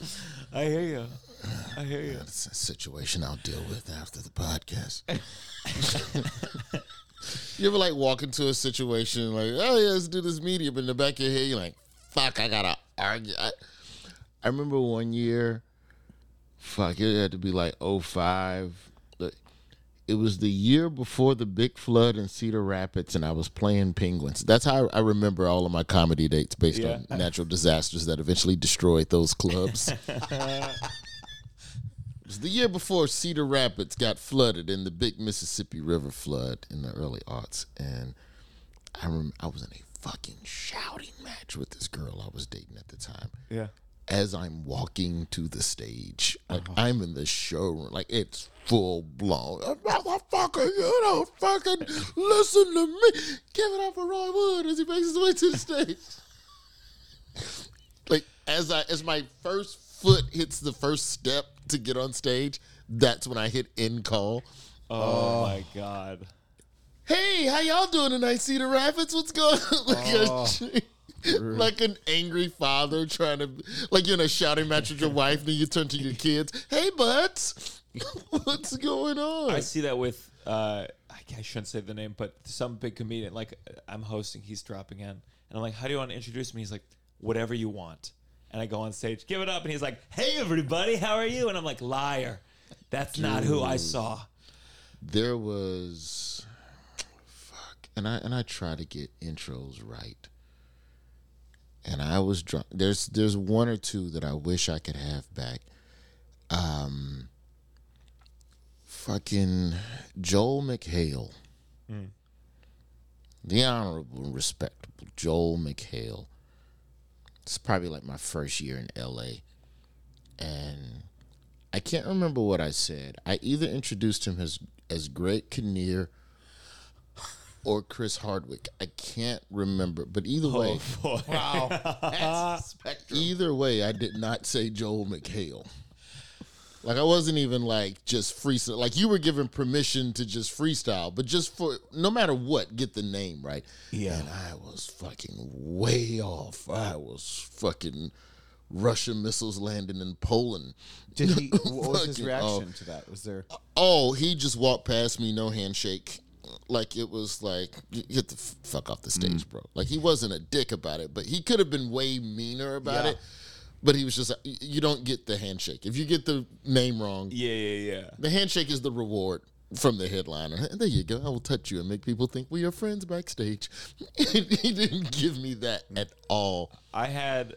I hear you. I hear you. Uh, it's a situation I'll deal with after the podcast. you ever like walk into a situation like, oh yeah, let's do this media, but in the back of your head, you're like, fuck, I gotta argue. I, I remember one year, fuck, it had to be like 05. It was the year before the big flood in Cedar Rapids, and I was playing Penguins. That's how I remember all of my comedy dates based Yeah. on natural disasters that eventually destroyed those clubs. It was the year before Cedar Rapids got flooded in the big Mississippi River flood in the early aughts, and I rem- I was in a fucking shouting match with this girl I was dating at the time. Yeah. As I'm walking to the stage, like Uh-huh. I'm in the showroom, like it's full blown. Motherfucker, you don't fucking listen to me. Give it up for Roy Wood as he makes his way to the stage like as I as my first foot hits the first step to get on stage, that's when I hit end call. Oh, my god. Hey, how y'all doing tonight, Cedar Rapids? What's going on? like, like an angry father trying to like you're in a shouting match with your wife, then you turn to your kids. Hey, butts, what's going on? I see that with uh, I I shouldn't say the name, but some big comedian. Like I'm hosting, he's dropping in, and I'm like, "How do you want to introduce me?" He's like, "Whatever you want." And I go on stage, give it up, and he's like, "Hey everybody, how are you?" And I'm like, "Liar, that's not who I saw." there was fuck and i and i try to get intros right and i was drunk. There's there's one or two that i wish i could have back. Um fucking joel mchale. The honorable and respectable joel mchale. It's probably like my first year in la and I can't remember what I said. I either introduced him as as Greg Kinnear or Chris Hardwick. I can't remember, but either oh, way, Wow. That's spectrum. either way, I did not say Joel McHale. Like I wasn't even like just freestyle. Like you were given permission to just freestyle, but just for no matter what, get the name right. Yeah. And I was fucking way off. I was fucking Russian missiles landing in Poland. Did he? What was his reaction off. to that? Was there? Oh, he just walked past me, no handshake. Like it was like get the fuck off the stage, mm. bro. Like he wasn't a dick about it, but he could have been way meaner about Yeah. it. But he was just like, you don't get the handshake if you get the name wrong. Yeah, yeah, yeah. The handshake is the reward from the headliner. There you go. I will touch you and make people think we are friends backstage. he didn't give me that mm. at all. I had,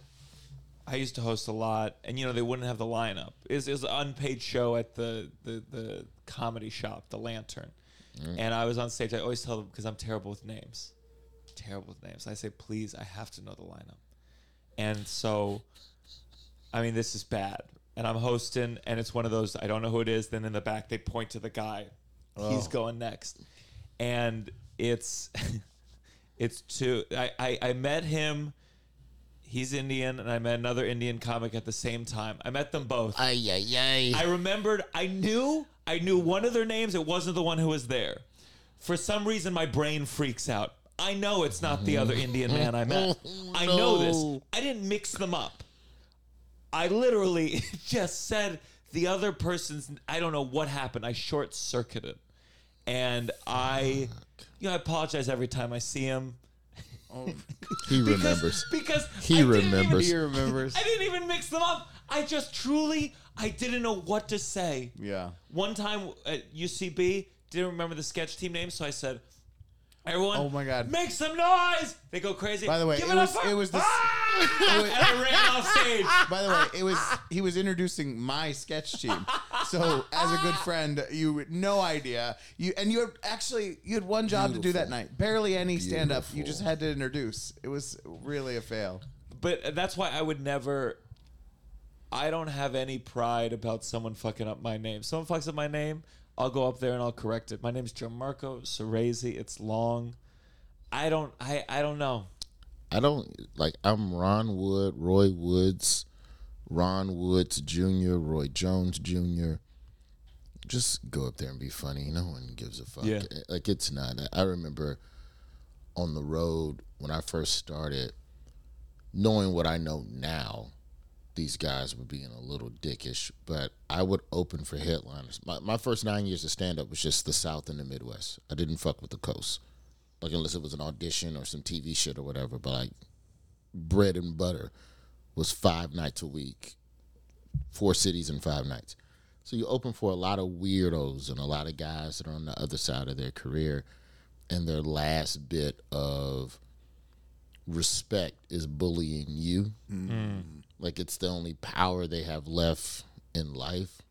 I used to host a lot, and you know they wouldn't have the lineup. It was an unpaid show at the the, the comedy shop, the Lantern, Mm. and I was on stage. I always tell them because I'm terrible with names, terrible with names. I say, please, I have to know the lineup, and so, I mean, this is bad. And I'm hosting, and it's one of those I don't know who it is. Then in the back they point to the guy, he's oh. going next, and it's it's two. I, I I met him he's Indian, and I met another Indian comic at the same time. I met them both. Ay, ay, ay. I remembered, I knew, I knew one of their names. It wasn't the one who was there. For some reason, my brain freaks out. I know it's not the other Indian man I met. I know this. I didn't mix them up. I literally just said the other person's. I don't know what happened. I short circuited, and I, you know, I apologize every time I see him. Oh. he Because- remembers. because He I didn't even- remembers. He remembers. I didn't even mix them up. I just truly, I didn't know what to say. Yeah. One time at UCB, didn't remember the sketch team name, so I said, "Everyone, Oh my God. make some noise!" They go crazy. By the way, Give it up was- it was this- Ah! and I ran off stage. By the way, it was he was introducing my sketch team. So as a good friend, you had no idea. You and you had actually you had one job to do that night. Barely any stand up. You just had to introduce. It was really a fail. But that's why I would never. I don't have any pride about someone fucking up my name. Someone fucks up my name, I'll go up there and I'll correct it. My name's Gianmarco Soresi. It's long. I don't. I. I don't know. I don't like. I'm Ron Wood, Roy Woods, Ron Woods Jr., Roy Jones Jr. Just go up there and be funny. No one gives a fuck. Yeah. Eh, like it's not. I remember on the road when I first started, knowing what I know now, these guys were being a little dickish, but I would open for headliners. My, my first nine years of stand up was just the South and the Midwest. I didn't fuck with the coast, like unless it was an audition or some TV shit or whatever. But like bread and butter was five nights a week, four cities in five nights. So you open for a lot of weirdos and a lot of guys that are on the other side of their career, and their last bit of respect is bullying you. Mm. Like it's the only power they have left in life.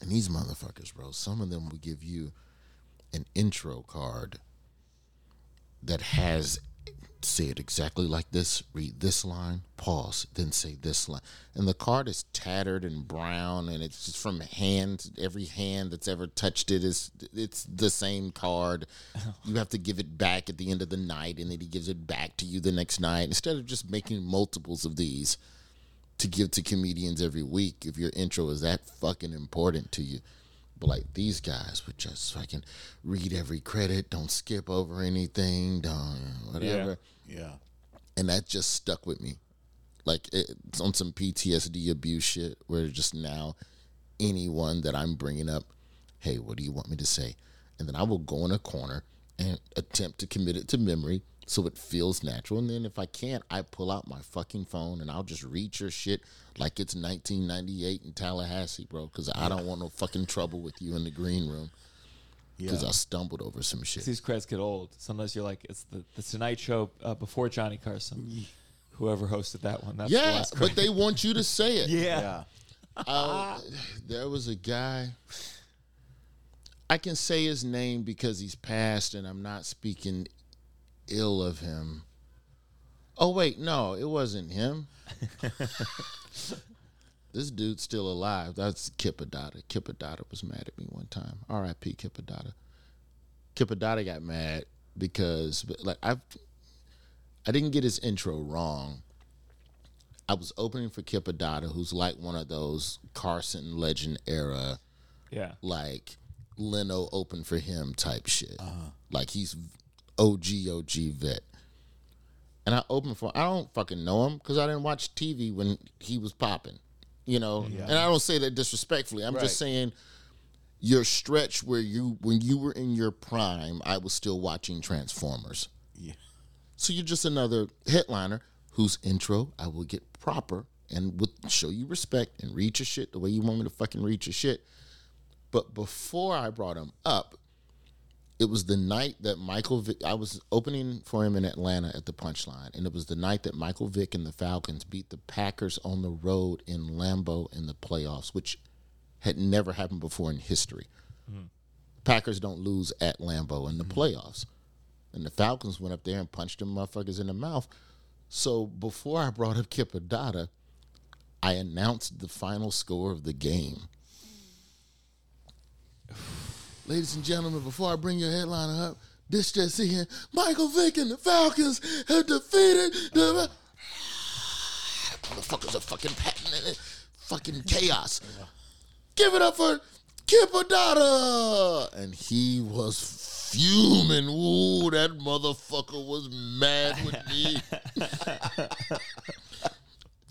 And these motherfuckers, bro, some of them will give you an intro card that has say it exactly like this, read this line, pause, then say this line. And the card is tattered and brown and it's just from hand every hand that's ever touched it is it's the same card. You have to give it back at the end of the night and then he gives it back to you the next night instead of just making multiples of these to give to comedians every week if your intro is that fucking important to you. But like these guys would just fucking read every credit, don't skip over anything, don't whatever. Yeah. And that just stuck with me. Like it's on some PTSD abuse shit where just now anyone that I'm bringing up, hey, what do you want me to say? And then I will go in a corner and attempt to commit it to memory so it feels natural. And then if I can't, I pull out my fucking phone and I'll just read your shit like it's 1998 in Tallahassee, bro. Because I don't want no fucking trouble with you in the green room because Yeah. I stumbled over some shit. These credits get old. Sometimes you're like, it's the, the Tonight Show uh, before Johnny Carson. Whoever hosted that one. That's the Yeah, last but they want you to say it. yeah. Yeah. Uh, there was a guy. I can say his name because he's passed, and I'm not speaking ill of him. Oh wait, no, it wasn't him. this dude's still alive. That's Kip Addotta. Was mad at me one time. R.I.P. Kip Addotta. Kip got mad because like I, I didn't get his intro wrong. I was opening for Kip Addotta, who's like one of those Carson legend era, Yeah. like Leno open for him type shit. Uh-huh. Like he's OG OG vet. And I opened for I don't fucking know him because I didn't watch TV when he was popping, you know. And I don't say that disrespectfully. I'm Right. just saying your stretch where you when you were in your prime, I was still watching Transformers. Yeah. So you're just another headliner whose intro I will get proper and would show you respect and read your shit the way you want me to fucking read your shit. But before I brought him up, it was the night that Michael Vick, I was opening for him in Atlanta at the Punchline, and it was the night that Michael Vick and the Falcons beat the Packers on the road in Lambeau in the playoffs, which had never happened before in history. Hmm. Packers don't lose at Lambeau in the hmm. playoffs. And the Falcons went up there and punched them motherfuckers in the mouth. So before I brought up Kip I announced the final score of the game. Ladies and gentlemen, before I bring your headliner up, this just in. Michael Vick and the Falcons have defeated the motherfuckers are fucking patenting it. Fucking chaos. Give it up for Kip Addotta. And he was fuming. Ooh, that motherfucker was mad with me.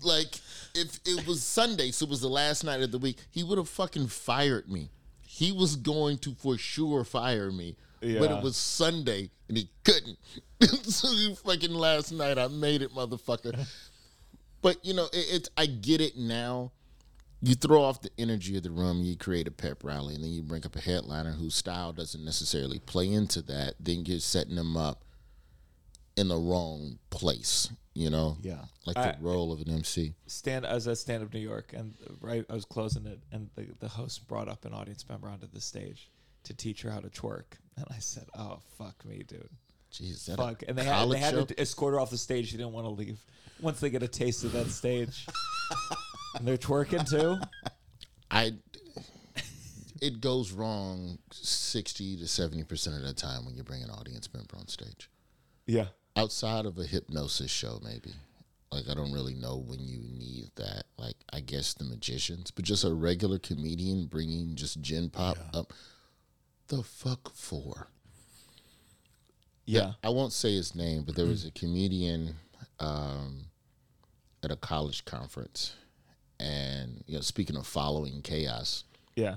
like, if it was Sunday, so it was the last night of the week, he would have fucking fired me. He was going to for sure fire me. But it was Sunday and he couldn't. so fucking last night I made it, motherfucker. But you know, it, it's I get it now. You throw off the energy of the room, you create a pep rally, and then you bring up a headliner whose style doesn't necessarily play into that. Then you're setting them up in the wrong place. You know, Yeah. like the I- role of an MC. stand as a Stand Up New York and right I was closing it and the, the host brought up an audience member onto the stage to teach her how to twerk and I said oh fuck me dude Jeez, fuck and they had, they had to escort her off the stage she didn't want to leave once they get a taste of that stage and they're twerking too I it goes wrong sixty to seventy percent of the time when you bring an audience member on stage. yeah Outside of a hypnosis show, maybe. Like I don't really know when you need that. Like I guess the magicians, but just a regular comedian bringing just gin pop up. The fuck for? yeah I won't say his name, but there was a comedian um, at a college conference, And you know, speaking of following chaos, Yeah.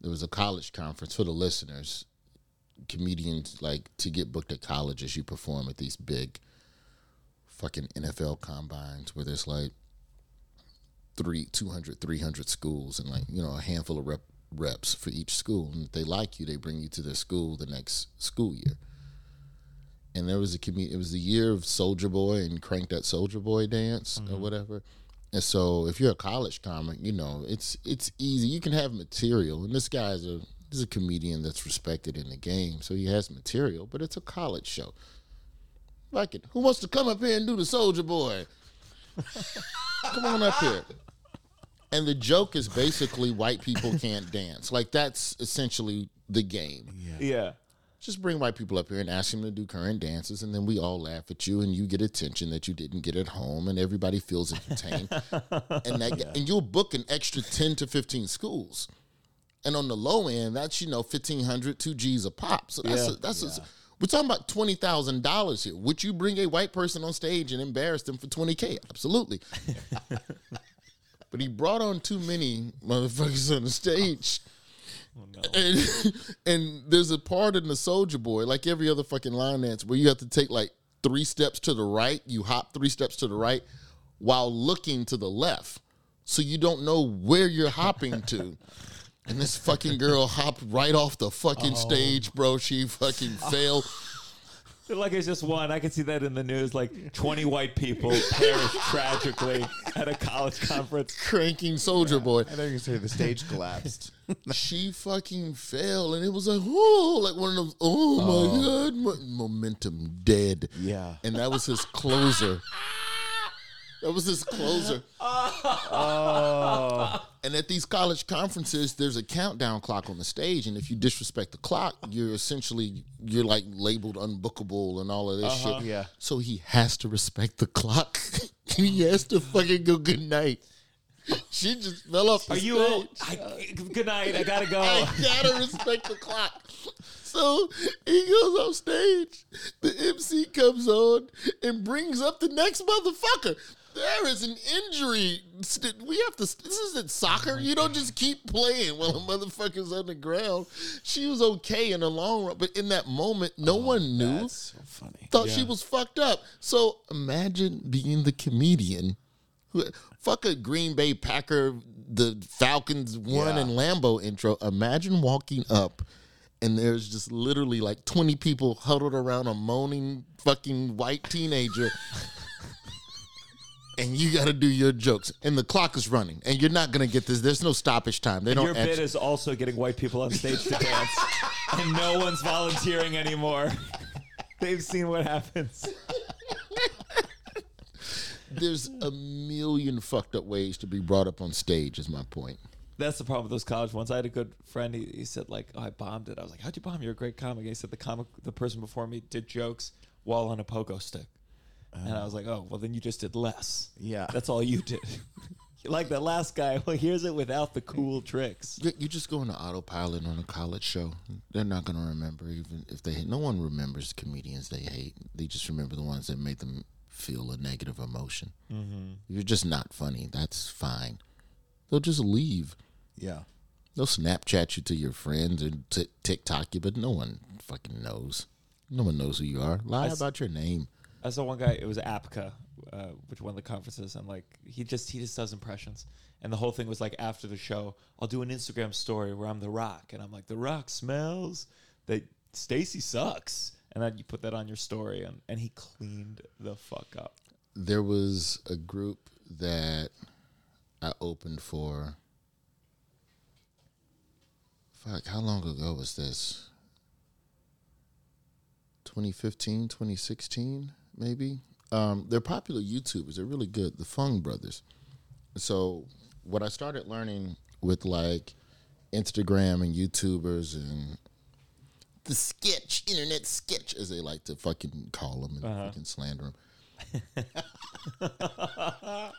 there was a college conference for the listeners. Comedians like to get booked at colleges, you perform at these big fucking NFL combines where there's like three, 200, 300 schools and like, you know, a handful of rep, reps for each school. And if they like you, they bring you to their school the next school year. And there was a comedian, it was the year of Soulja Boy and Crank That Soulja Boy dance or mm-hmm. whatever. And so if you're a college comic, you know, it's it's easy. You can have material. And this guy's a this is a comedian that's respected in the game, so he has material, but it's a college show. Like it. Who wants to come up here and do the Soulja Boy? come on up here. And the joke is basically white people can't dance. Like that's essentially the game. Yeah. Just bring white people up here and ask them to do current dances, and then we all laugh at you, and you get attention that you didn't get at home, and everybody feels entertained. and that, and you'll book an extra ten to fifteen schools, and on the low end, that's you know 1500 two G's a pop. So that's Yeah. a, that's a, we're talking about twenty thousand dollars here. Would you bring a white person on stage and embarrass them for twenty k? Absolutely. but he brought on too many motherfuckers on the stage. Oh, and, and there's a part in the Soulja Boy, like every other fucking line dance, where you have to take like three steps to the right. You hop three steps to the right while looking to the left, so you don't know where you're hopping to. And this fucking girl hopped right off the fucking oh. stage, bro. She fucking fell. Like it's just one. I can see that in the news. Like 20 white people perished tragically at a college conference. cranking Soulja Boy. I think you were gonna say the stage collapsed. she fucking fell, and it was like, oh, like one of those, oh, my oh. god, mo- momentum dead. Yeah. and that was his closer. That was his closer. Oh. And at these college conferences, there's a countdown clock on the stage, and if you disrespect the clock, you're essentially you're like labeled unbookable and all of this uh-huh. shit. Yeah. So he has to respect the clock. he has to fucking go good night. She just fell off the Are you? stage. I, good night. I gotta go. I gotta respect the clock. So he goes off stage. The MC comes on and brings up the next motherfucker. There is an injury. We have to. This isn't soccer. You don't just keep playing while a motherfucker's on the ground. She was okay in the long run, but in that moment, no oh, won knew. That's so funny. Thought she was fucked up. So imagine being the comedian. who- Fuck a Green Bay Packer, the Falcons one Yeah. and Lambeau intro. Imagine walking up and there's just literally like 20 people huddled around a moaning fucking white teenager. and you got to do your jokes. And the clock is running. And you're not going to get this. There's no stoppage time. They don't Your bit actually- is also getting white people on stage to dance, and no one's volunteering anymore. They've seen what happens. there's a million fucked up ways to be brought up on stage, is my point. That's the problem with those college ones. I had a good friend. He, he said like, "Oh, I bombed it." I was like, "How'd you bomb? You're a great comic." And he said the comic, the person before me did jokes while on a pogo stick, and I was like, "Oh, well, then you just did less. Yeah. that's all you did." like the last guy. Well, here's it without the cool tricks. You you just go into autopilot on a college show. They're not going to remember, even if they. No one remembers comedians they hate. They just remember the ones that made them feel a negative emotion. Mm-hmm. You're just not funny. That's fine. They'll just leave. Yeah. They'll Snapchat you to your friends and t- TikTok you, but no one fucking knows. No one knows who you are. Lie about your name. I saw one guy. It was APCA, uh, which one of the conferences. I'm like, he just he just does impressions, and the whole thing was like after the show, I'll do an Instagram story where I'm the Rock, and I'm like, the Rock smells that Stacy sucks, and then you put that on your story, and and he cleaned the fuck up. there was a group that I opened for. Fuck, how long ago was this? 2015, 2016, maybe? Um, they're popular YouTubers. They're really good. The Fung Brothers. So, what I started learning with like Instagram and YouTubers and the sketch, internet sketch, as they like to fucking call them and fucking slander them.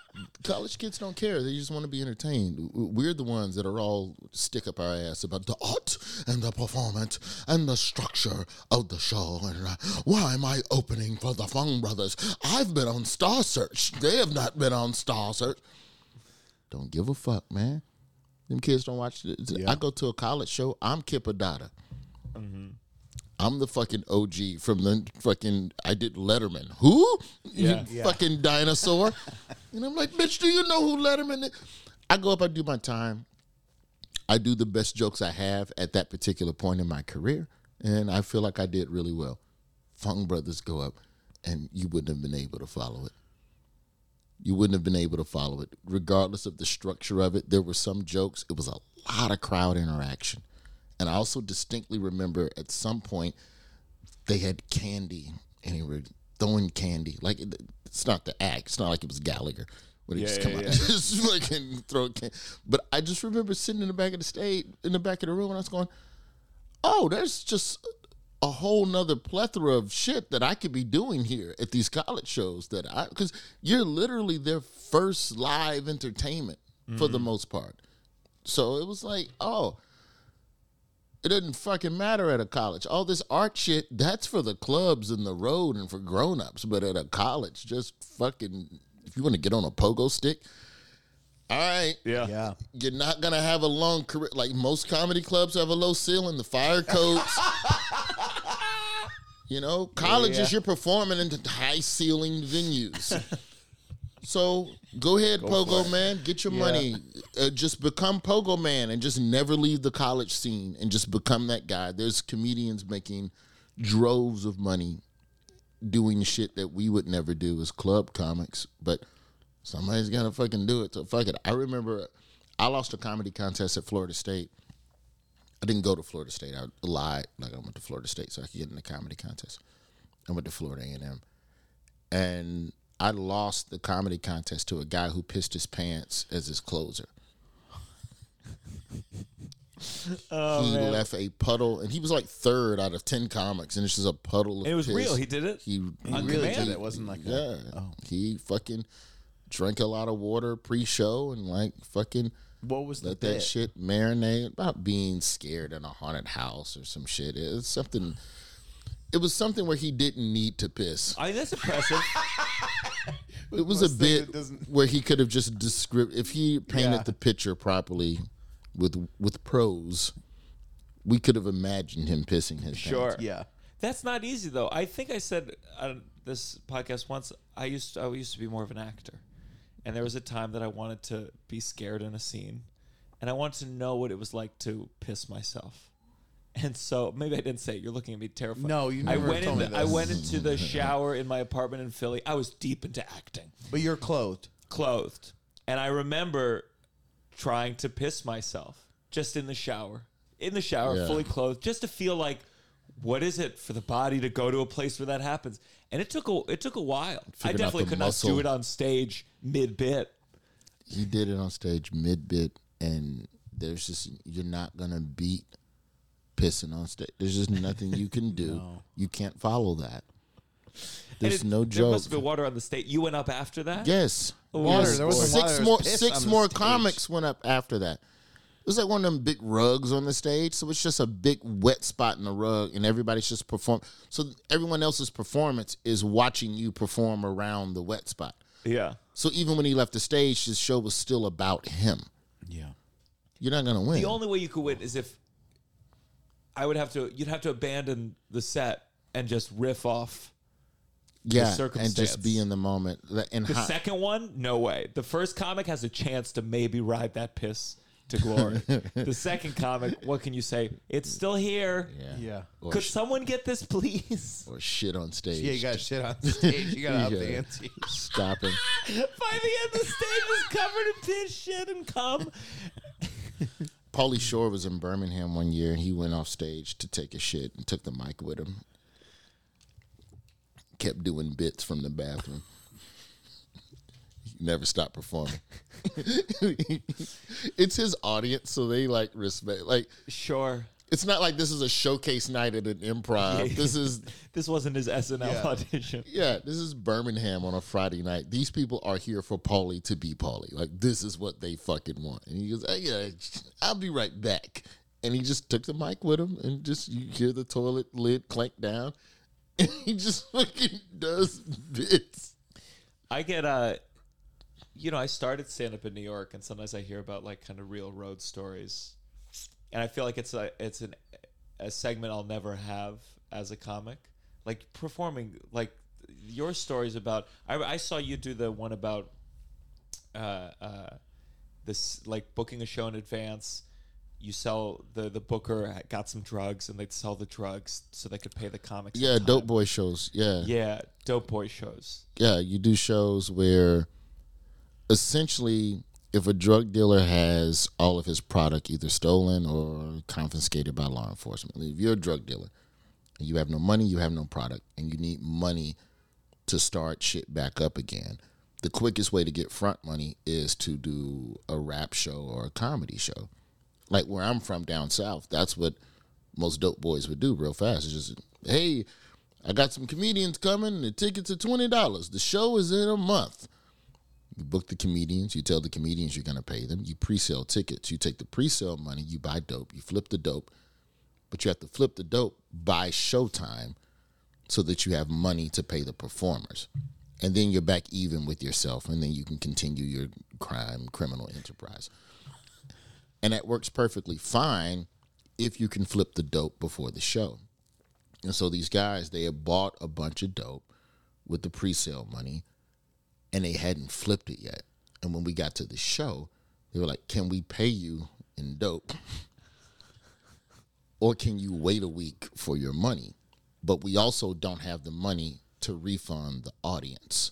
College kids don't care. They just want to be entertained. We're the ones that are all stick up our ass about the art and the performance and the structure of the show. And uh, why am I opening for the Fung Brothers? I've been on Star Search. They have not been on Star Search. Don't give a fuck, man. Them kids don't watch it. I go to a college show. I'm Kip Addotta. I'm the fucking OG from the fucking. I did Letterman. Who? Yeah. You fucking dinosaur. and I'm like, bitch, do you know who Letterman is? I go up. I do my time. I do the best jokes I have at that particular point in my career, and I feel like I did really well. Fung Brothers go up, and you wouldn't have been able to follow it. You wouldn't have been able to follow it, regardless of the structure of it. There were some jokes. It was a lot of crowd interaction, and I also distinctly remember at some point they had candy, and they were throwing candy. Like it- it's not the act. It's not like it was Gallagher. When he Yeah, just yeah, out yeah. just fucking throw can But I just remember sitting in the back of the stage, in the back of the room, and I was going, "Oh, there's just a whole nother plethora of shit that I could be doing here at these college shows that I because you're literally their first live entertainment for the mm-hmm. most part. So it was like, oh, it doesn't fucking matter at a college. All this art shit, that's for the clubs and the road and for grown-ups. But at a college, just fucking if you want to get on a pogo stick, all right. Yeah. Yeah. You're not gonna have a long career. Like most comedy clubs have a low ceiling, the fire codes. you know, colleges you're performing in high ceiling venues. so go ahead, Pogo man, get your money. Uh, just become Pogo man and just never leave the college scene and just become that guy. There's comedians making droves of money doing shit that we would never do as club comics, but somebody's gotta fucking do it. So fuck it. I remember I lost a comedy contest at Florida State. I didn't go to Florida State. I lied like I went to Florida State so I could get in the comedy contest. I went to Florida A and M, and I lost the comedy contest to a guy who pissed his pants as his closer. Oh, he left a puddle, and he was like third out of ten comics, and it's just a puddle of. It was piss. real. He did it. He, He On really command? did. It wasn't like yeah. a, oh. He fucking drank a lot of water pre-show and like fucking What was the let that bit? shit marinate about being scared in a haunted house or some shit. It was something. It was something where he didn't need to piss. I, that's impressive. It was a bit where he could have just described if he painted Yeah. the picture properly with with prose. We could have imagined him pissing his Sure. pants. Yeah. That's not easy though. I think I said on this podcast once. I used to, I used to be more of an actor, and there was a time that I wanted to be scared in a scene, and I wanted to know what it was like to piss myself. And so maybe I didn't say it. You're looking at me terrified. No, you I never went told in. me I went into the shower in my apartment in Philly. I was deep into acting, But you're clothed. clothed, and I remember trying to piss myself just in the shower, in the shower, Yeah. fully clothed, just to feel like, what is it for the body to go to a place where that happens? And it took a it took a while. I out definitely the could muscle. not do it on stage mid bit. He did it on stage mid bit, and there's just you're not gonna beat pissing on stage. There's just nothing you can do. You can't follow that. There's no joke. There must have been water on the stage. You went up after that. Yes. Water, Yes. there was six water, there was more six more comics went up after that. It was like one of them big rugs on the stage, so it's just a big wet spot in the rug, and everybody's just perform. So everyone else's performance is watching you perform around the wet spot. Yeah. So even when he left the stage, his show was still about him. Yeah. You're not gonna win. The only way you could win is if I would have to. You'd have to abandon the set and just riff off. yeah, and circumstance. just be in the moment. And The hi- second one, no way. The first comic has a chance to maybe ride that piss to glory. the second comic, what can you say? It's still here. yeah. Yeah. Or, Could sh- someone get this, please? or shit on stage. Yeah, you got shit on stage. You got to up the ante. Stop him. By the end, the stage is covered in piss, shit, and cum. Pauly Shore was in Birmingham one year and he went off stage to take a shit and took the mic with him. Kept doing bits from the bathroom. Never stopped performing. it's his audience, so they like respect. Like Sure. It's not like this is a showcase night at an improv. This is This wasn't his SNL Yeah. audition. yeah, this is Birmingham on a Friday night. These people are here for Pauly to be Pauly. Like this is what they fucking want. And he goes, hey, yeah, I'll be right back. And he just took the mic with him, and just you hear the toilet lid clank down, and he just fucking does bits. I get uh you know, I started stand up in New York, and sometimes I hear about like kind of real road stories, and I feel like it's a it's an a segment I'll never have as a comic, like performing like your stories about. I, I saw you do the one about uh, uh, this like booking a show in advance. You sell the the booker got some drugs, and they'd sell the drugs so they could pay the comics. Yeah, dope boy shows. Yeah. Yeah, dope boy shows. yeah, you do shows where essentially if a drug dealer has all of his product either stolen or confiscated by law enforcement, if you're a drug dealer and you have no money, you have no product, and you need money to start shit back up again, the quickest way to get front money is to do a rap show or a comedy show. Like where I'm from down south, that's what most dope boys would do real fast. It's just, hey, I got some comedians coming. The tickets are twenty dollars. The show is in a month. You book the comedians. You tell the comedians you're going to pay them. You pre-sale tickets. You take the pre-sale money. You buy dope. You flip the dope, but you have to flip the dope by showtime, so that you have money to pay the performers, and then you're back even with yourself, and then you can continue your crime criminal enterprise. And that works perfectly fine if you can flip the dope before the show. And so these guys, they had bought a bunch of dope with the pre-sale money and they hadn't flipped it yet. And when we got to the show, they were like, "Can we pay you in dope? or can you wait a week for your money?" But we also don't have the money to refund the audience.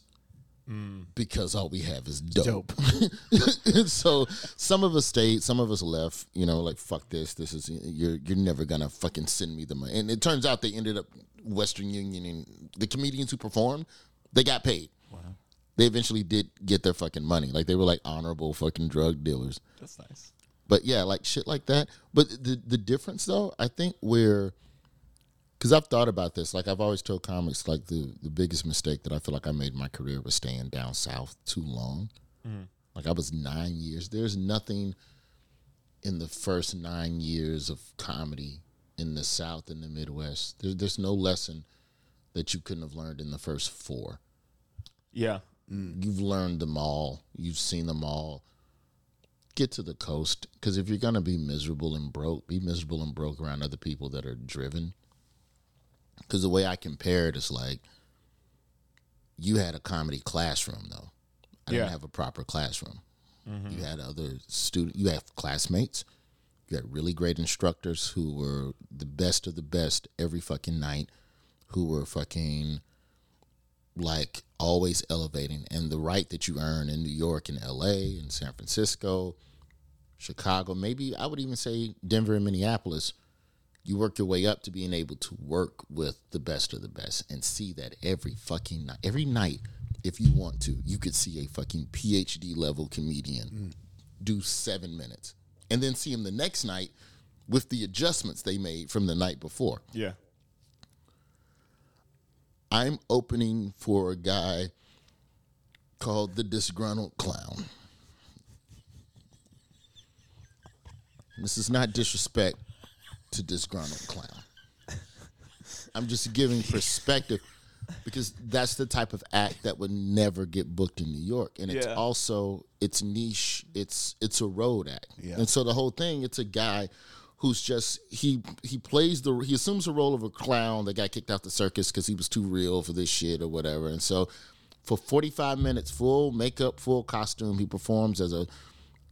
Mm. Because all we have is dope. so some of us stayed, some of us left. You know, like fuck this. This is you're you're never gonna fucking send me the money. And it turns out they ended up Western Union and the comedians who performed, they got paid. They eventually did get their fucking money. Like they were like honorable fucking drug dealers. That's nice. But yeah, like shit like that. But the the difference though, I think where because I've thought about this. Like I've always told comics, like the the biggest mistake that I feel like I made in my career was staying down south too long. Mm-hmm. Like I was nine years. There's nothing in the first nine years of comedy in the South and the Midwest. There's there's no lesson that you couldn't have learned in the first four. Yeah. Mm. You've learned them all. You've seen them all. Get to the coast because if you're gonna be miserable and broke, be miserable and broke around other people that are driven. Because the way I compare it is like, you had a comedy classroom though. I Yeah. didn't have a proper classroom. Mm-hmm. You had other student. You have classmates. You had really great instructors who were the best of the best every fucking night, who were fucking like always elevating. And the right that you earn in New York and LA and San Francisco, Chicago, maybe I would even say Denver and Minneapolis, you work your way up to being able to work with the best of the best and see that every fucking night. Every night, if you want to, you could see a fucking PhD level comedian mm. do seven minutes and then see him the next night with the adjustments they made from the night before. Yeah. I'm opening for a guy called the Disgruntled Clown. This is not disrespect to Disgruntled Clown. I'm just giving perspective because that's the type of act that would never get booked in New York, and it's Yeah. also it's niche. It's it's a road act, Yeah. and so the whole thing it's a guy who's just he he plays the he assumes the role of a clown that got kicked out the circus because he was too real for this shit or whatever, and so for 45 minutes, full makeup, full costume, he performs as a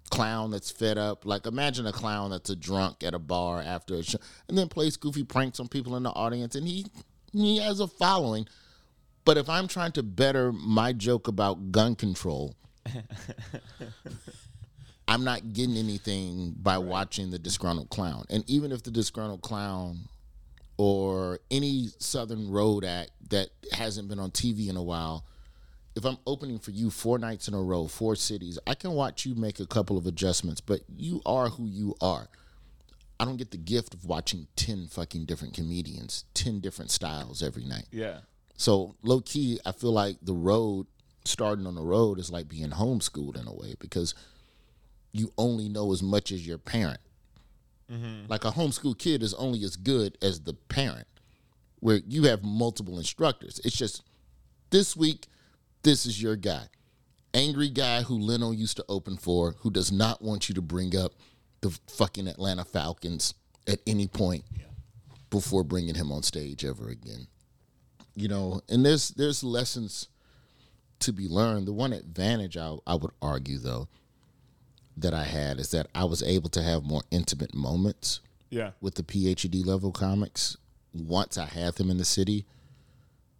clown that's fed up. Like imagine a clown that's a drunk at a bar after a show, and then plays goofy pranks on people in the audience, and he he has a following. But if I'm trying to better my joke about gun control, I'm not getting anything by watching the disgruntled clown. And even if the disgruntled clown or any Southern Road act that hasn't been on TV in a while, if I'm opening for you four nights in a row, four cities, I can watch you make a couple of adjustments, but you are who you are. I don't get the gift of watching 10 fucking different comedians, 10 different styles every night. Yeah. So low key, I feel like the road, starting on the road, is like being homeschooled in a way because you only know as much as your parent. Mm-hmm. Like a homeschool kid is only as good as the parent, where you have multiple instructors. It's just this week, this is your guy. angry guy who Leno used to open for, who does not want you to bring up the fucking Atlanta Falcons at any point before bringing him on stage ever again. You know, and there's there's lessons to be learned. The one advantage I, I would argue though that I had is that I was able to have more intimate moments Yeah. with the PhD level comics once I had them in the city.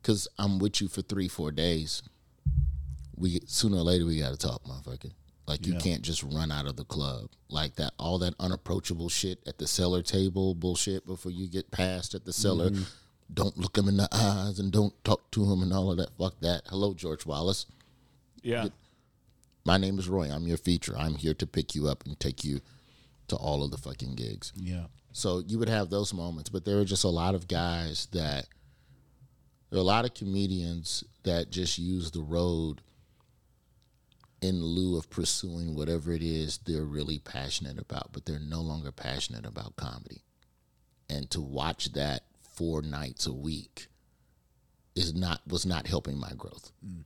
Cause I'm with you for three, four days. We sooner or later we gotta talk, motherfucker. Like you Yeah. can't just run out of the club like that. All that unapproachable shit at the cellar table bullshit before you get past at the cellar. Mm-hmm. Don't look him in the eyes and don't talk to him and all of that. Fuck that. Hello, George Wallace. Yeah. My name is Roy. I'm your feature. I'm here to pick you up and take you to all of the fucking gigs. Yeah. So you would have those moments, but there are just a lot of guys that there are a lot of comedians that just use the road in lieu of pursuing whatever it is they're really passionate about, but they're no longer passionate about comedy. And to watch that four nights a week is not was not helping my growth. Mm.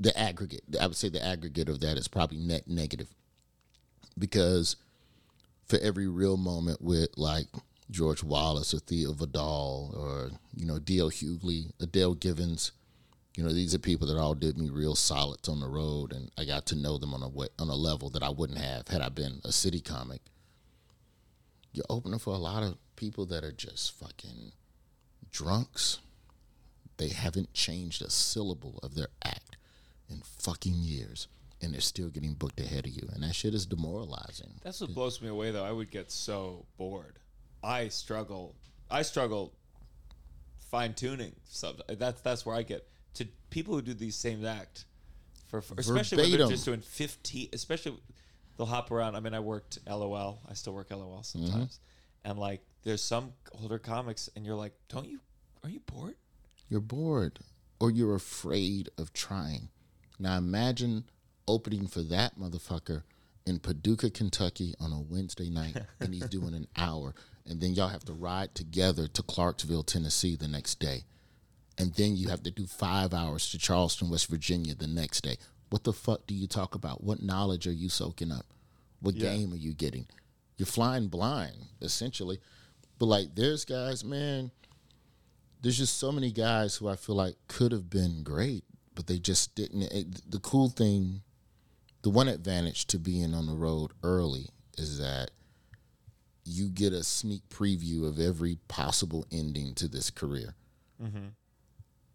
The aggregate, I would say the aggregate of that is probably net negative because for every real moment with like George Wallace or Theo Vidal or you know D.L. Hughley, Adele Givens. You know, these are people that all did me real solids on the road, and I got to know them on a way, on a level that I wouldn't have had I been a city comic. You're opening for a lot of people that are just fucking drunks. They haven't changed a syllable of their act in fucking years, and they're still getting booked ahead of you, and that shit is demoralizing. That's what blows me away, though. I would get so bored. I struggle. I struggle fine tuning stuff. That's that's where I get to people who do these same act for, for especially when they're just doing fifteen. Especially they'll hop around. I mean, I worked LOL. I still work LOL mm-hmm. sometimes, and like there's some older comics, and you're like, don't you? Are you bored? You're bored or you're afraid of trying. Now imagine opening for that motherfucker in Paducah, Kentucky on a Wednesday night and he's doing an hour. And then y'all have to ride together to Clarksville, Tennessee the next day. And then you have to do five hours to Charleston, West Virginia the next day. What the fuck do you talk about? What knowledge are you soaking up? What Yeah. game are you getting? You're flying blind, essentially. But like, there's guys, man, there's just so many guys who I feel like could have been great, but they just didn't. It, the cool thing, the one advantage to being on the road early is that you get a sneak preview of every possible ending to this career. Mm-hmm.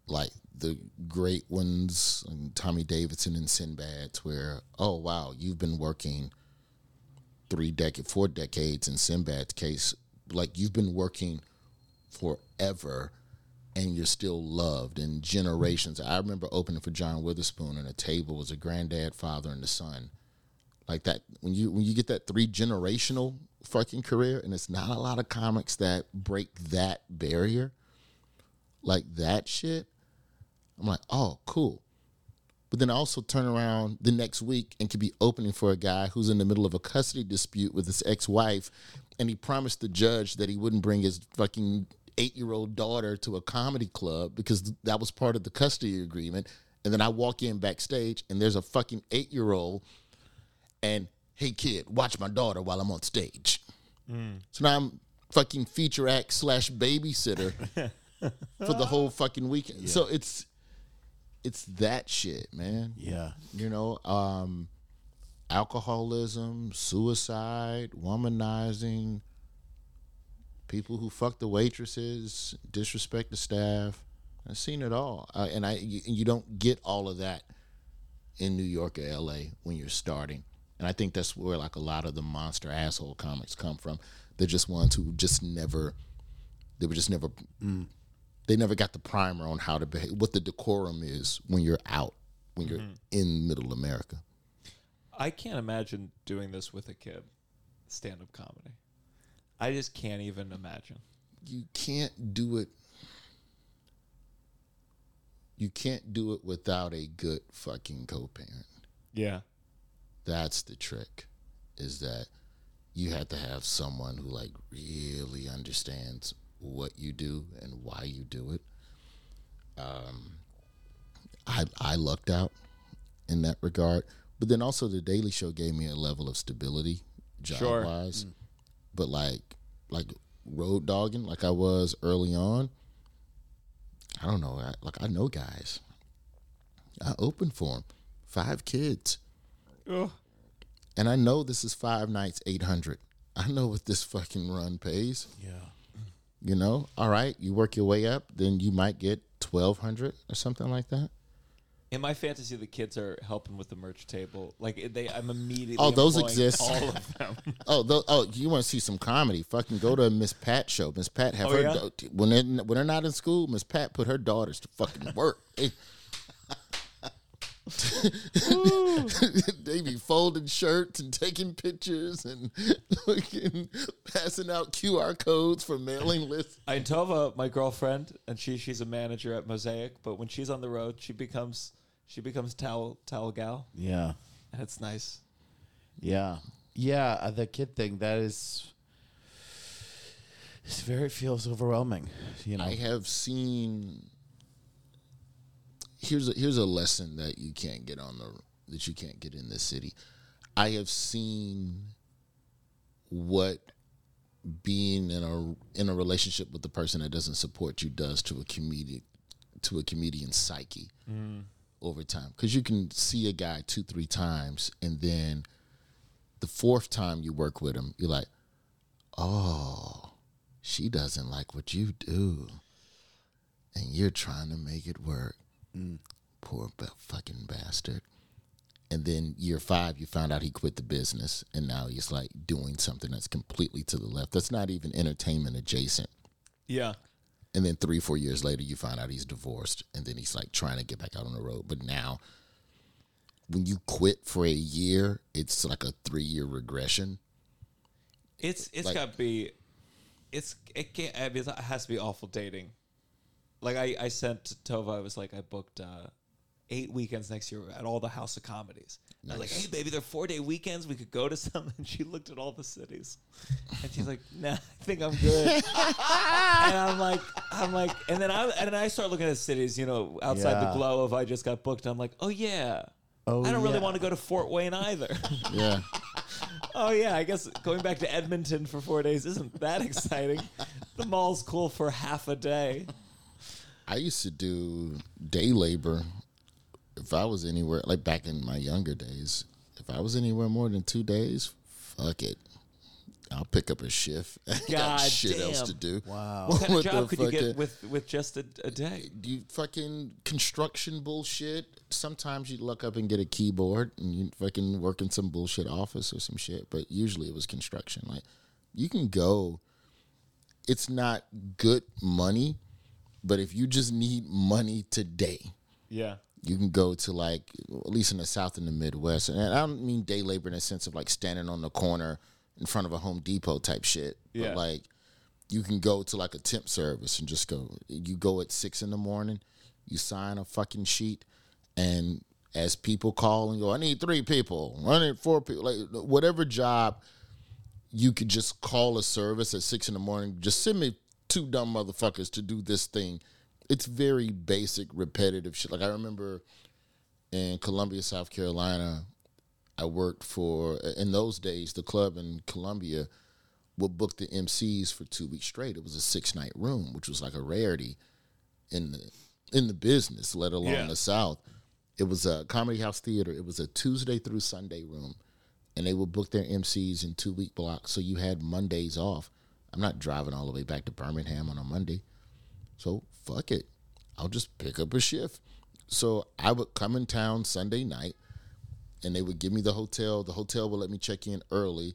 Like the great ones, Tommy Davidson and Sinbad's, where, oh, wow, you've been working three decades, four decades in Sinbad's case. Like you've been working forever and you're still loved in generations. I remember opening for John Witherspoon and a table was a granddad, father, and the son. Like that when you when you get that three generational fucking career, and it's not a lot of comics that break that barrier. Like that shit. I'm like, oh, cool. But then I also turn around the next week and could be opening for a guy who's in the middle of a custody dispute with his ex-wife, and he promised the judge that he wouldn't bring his fucking eight-year-old daughter to a comedy club because that was part of the custody agreement. And then I walk in backstage, and there's a fucking eight-year-old, and hey kid, watch my daughter while I'm on stage. So now I'm fucking feature act slash babysitter for the whole fucking weekend. So it's it's that shit, man. Yeah. You know, um, alcoholism, suicide, womanizing, people who fuck the waitresses, disrespect the staff. I've seen it all, uh, and I you, you don't get all of that in New York or L.A. when you're starting. And I think that's where like a lot of the monster asshole comics come from. They're just ones who just never, they were just never, they never got the primer on how to behave, what the decorum is when you're out, when you're in middle America. I can't imagine doing this with a kid, stand up comedy. I just can't even imagine. You can't do it. You can't do it without a good fucking co-parent. Yeah. That's the trick, is that you have to have someone who like really understands what you do and why you do it. Um, I I lucked out. in that regard. But then also the Daily Show gave me a level of stability job Sure. wise. But like like road dogging like I was early on, I don't know. I, like I know guys. I opened for them. Five kids. Ugh. And I know this is five nights, 800. I know what this fucking run pays. Yeah. You know, all right, you work your way up, then you might get 1200 or something like that. In my fantasy, the kids are helping with the merch table. Like they, I'm immediately. Oh, those exist. All of them. Oh, tho- oh, you want to see some comedy? Fucking go to a Miss Pat show. Miss Pat have Oh, her yeah? da- when they when they're not in school. Miss Pat put her daughters to fucking work. They, they be folding shirts and taking pictures and fucking passing out QR codes for mailing lists. I Tovah, my girlfriend, and she she's a manager at Mosaic. But when she's on the road, she becomes she becomes towel towel gal, Yeah. and it's nice. Yeah. Yeah. uh, The kid thing, that is. It's very feels overwhelming. You know. I have seen. Here's a, here's a lesson that you can't get on the that you can't get in this city. I have seen what being in a in a relationship with the person that doesn't support you does to a comedian to a comedian's psyche over time. Because you can see a guy two three times, and then the fourth time you work with him, you're like, oh, she doesn't like what you do, and you're trying to make it work. Mm. Poor ba- fucking bastard. And then year five, you found out he quit the business, and now he's like doing something that's completely to the left. That's not even entertainment adjacent. Yeah, And then three, four years later, you find out he's divorced, and then he's like trying to get back out on the road. But now, when you quit for a year, it's like a three year regression. it's it's Like- got to be, it's it can't. I mean, it has to be awful dating. Like I I sent to Tovah, I was like I booked uh, eight weekends next year at all the House of Comedies. I was like, hey baby, they're four day weekends. We could go to some. And she looked at all the cities, and she's like, Nah, I think I'm good. and I'm like, I'm like, and then I and then I start looking at cities, you know, outside Yeah. the glow of I just got booked. I'm like, oh yeah. Oh, I don't really yeah. want to go to Fort Wayne either. Yeah. oh yeah, I guess going back to Edmonton for four days isn't that exciting. the mall's cool for half a day. I used to do day labor. If I was anywhere, like back in my younger days, if I was anywhere more than two days, fuck it. I'll pick up a shift. I ain't got God shit else damn. to do. Wow. What kind of job could you get with with just a, a day? you fucking construction bullshit. Sometimes you look up and get a keyboard and you fucking work in some bullshit office or some shit. But usually it was construction. Like you can go. It's not good money, but if you just need money today, Yeah. You can go to like at least in the South and the Midwest. And I don't mean day labor in the sense of like standing on the corner in front of a Home Depot type shit. Yeah. But like you can go to like a temp service and just go. You go at six in the morning, you sign a fucking sheet, and as people call and go, I need three people, I need four people, like whatever job you could just call a service at six in the morning. Just send me two dumb motherfuckers to do this thing. It's very basic, repetitive shit. Like I remember in Columbia, South Carolina, I worked for in those days the club in Columbia would book the MCs for two weeks straight. It was a six night room, which was like a rarity in the in the business, let alone Yeah. the South. It was a comedy house theater. It was a Tuesday through Sunday room, and they would book their MCs in two week blocks. So you had Mondays off. I'm not driving all the way back to Birmingham on a Monday, so fuck it. I'll just pick up a shift. So I would come in town Sunday night, and they would give me the hotel. The hotel would let me check in early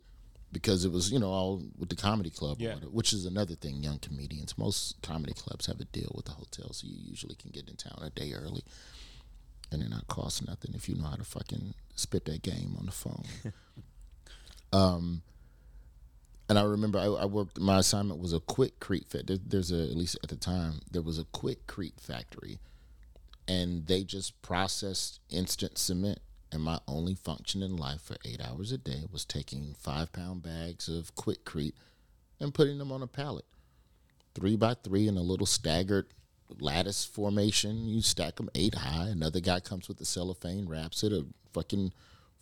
because it was, you know, all with the comedy club, Yeah. whatever, which is another thing. Young comedians, most comedy clubs have a deal with the hotel, so you usually can get in town a day early, and it not cost nothing if you know how to fucking spit that game on the phone. um, and I remember I, I worked. My assignment was a Quikrete fit. There, there's a at least at the time there was a Quikrete factory, and they just processed instant cement. And my only function in life for eight hours a day was taking five pound bags of Quikrete and putting them on a pallet, three by three in a little staggered lattice formation. You stack them eight high. Another guy comes with the cellophane, wraps it. A fucking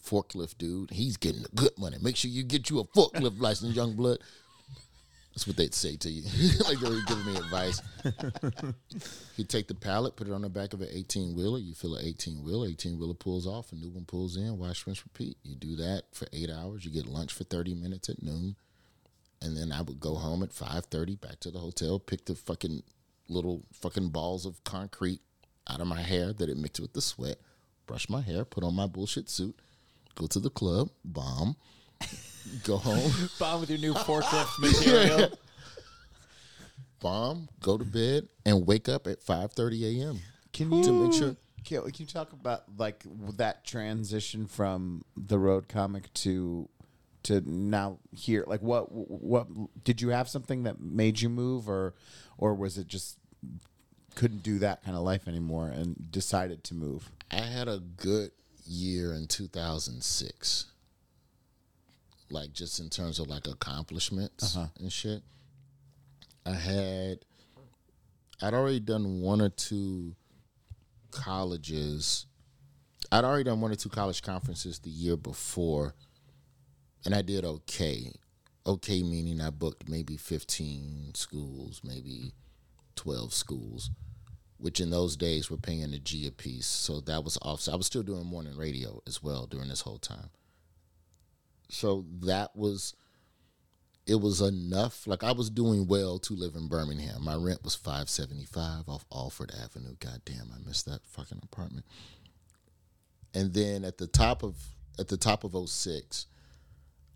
forklift dude. He's getting the good money. Make sure you get you a forklift license, young blood. That's what they'd say to you. like they were giving me advice. you take the pallet, put it on the back of an 18 wheeler. You fill an 18 wheeler. 18 wheeler pulls off, a new one pulls in. Wash, rinse, repeat. You do that for eight hours. You get lunch for 30 minutes at noon, and then I would go home at 5:30, back to the hotel, pick the fucking little fucking balls of concrete out of my hair that it mixed with the sweat, brush my hair, put on my bullshit suit, go to the club, bomb, go home. Bomb with your new forklift material. bomb, go to bed, and wake up at 5:30 a.m. Can you to make sure? Can, can you talk about like that transition from the road comic to to now here? Like, what what did you have something that made you move, or or was it just couldn't do that kind of life anymore and decided to move? I had a good year in 2006. Like just in terms of like accomplishments uh-huh. and shit. I had I'd already done one or two colleges. I'd already done one or two college conferences the year before and I did okay. Okay meaning I booked maybe 15 schools, maybe 12 schools which in those days were paying a G a piece. So that was off. So I was still doing morning radio as well during this whole time. So that was, it was enough. Like I was doing well to live in Birmingham. My rent was five seventy five off Alford Avenue. God damn, I missed that fucking apartment. And then at the top of at the top of 06,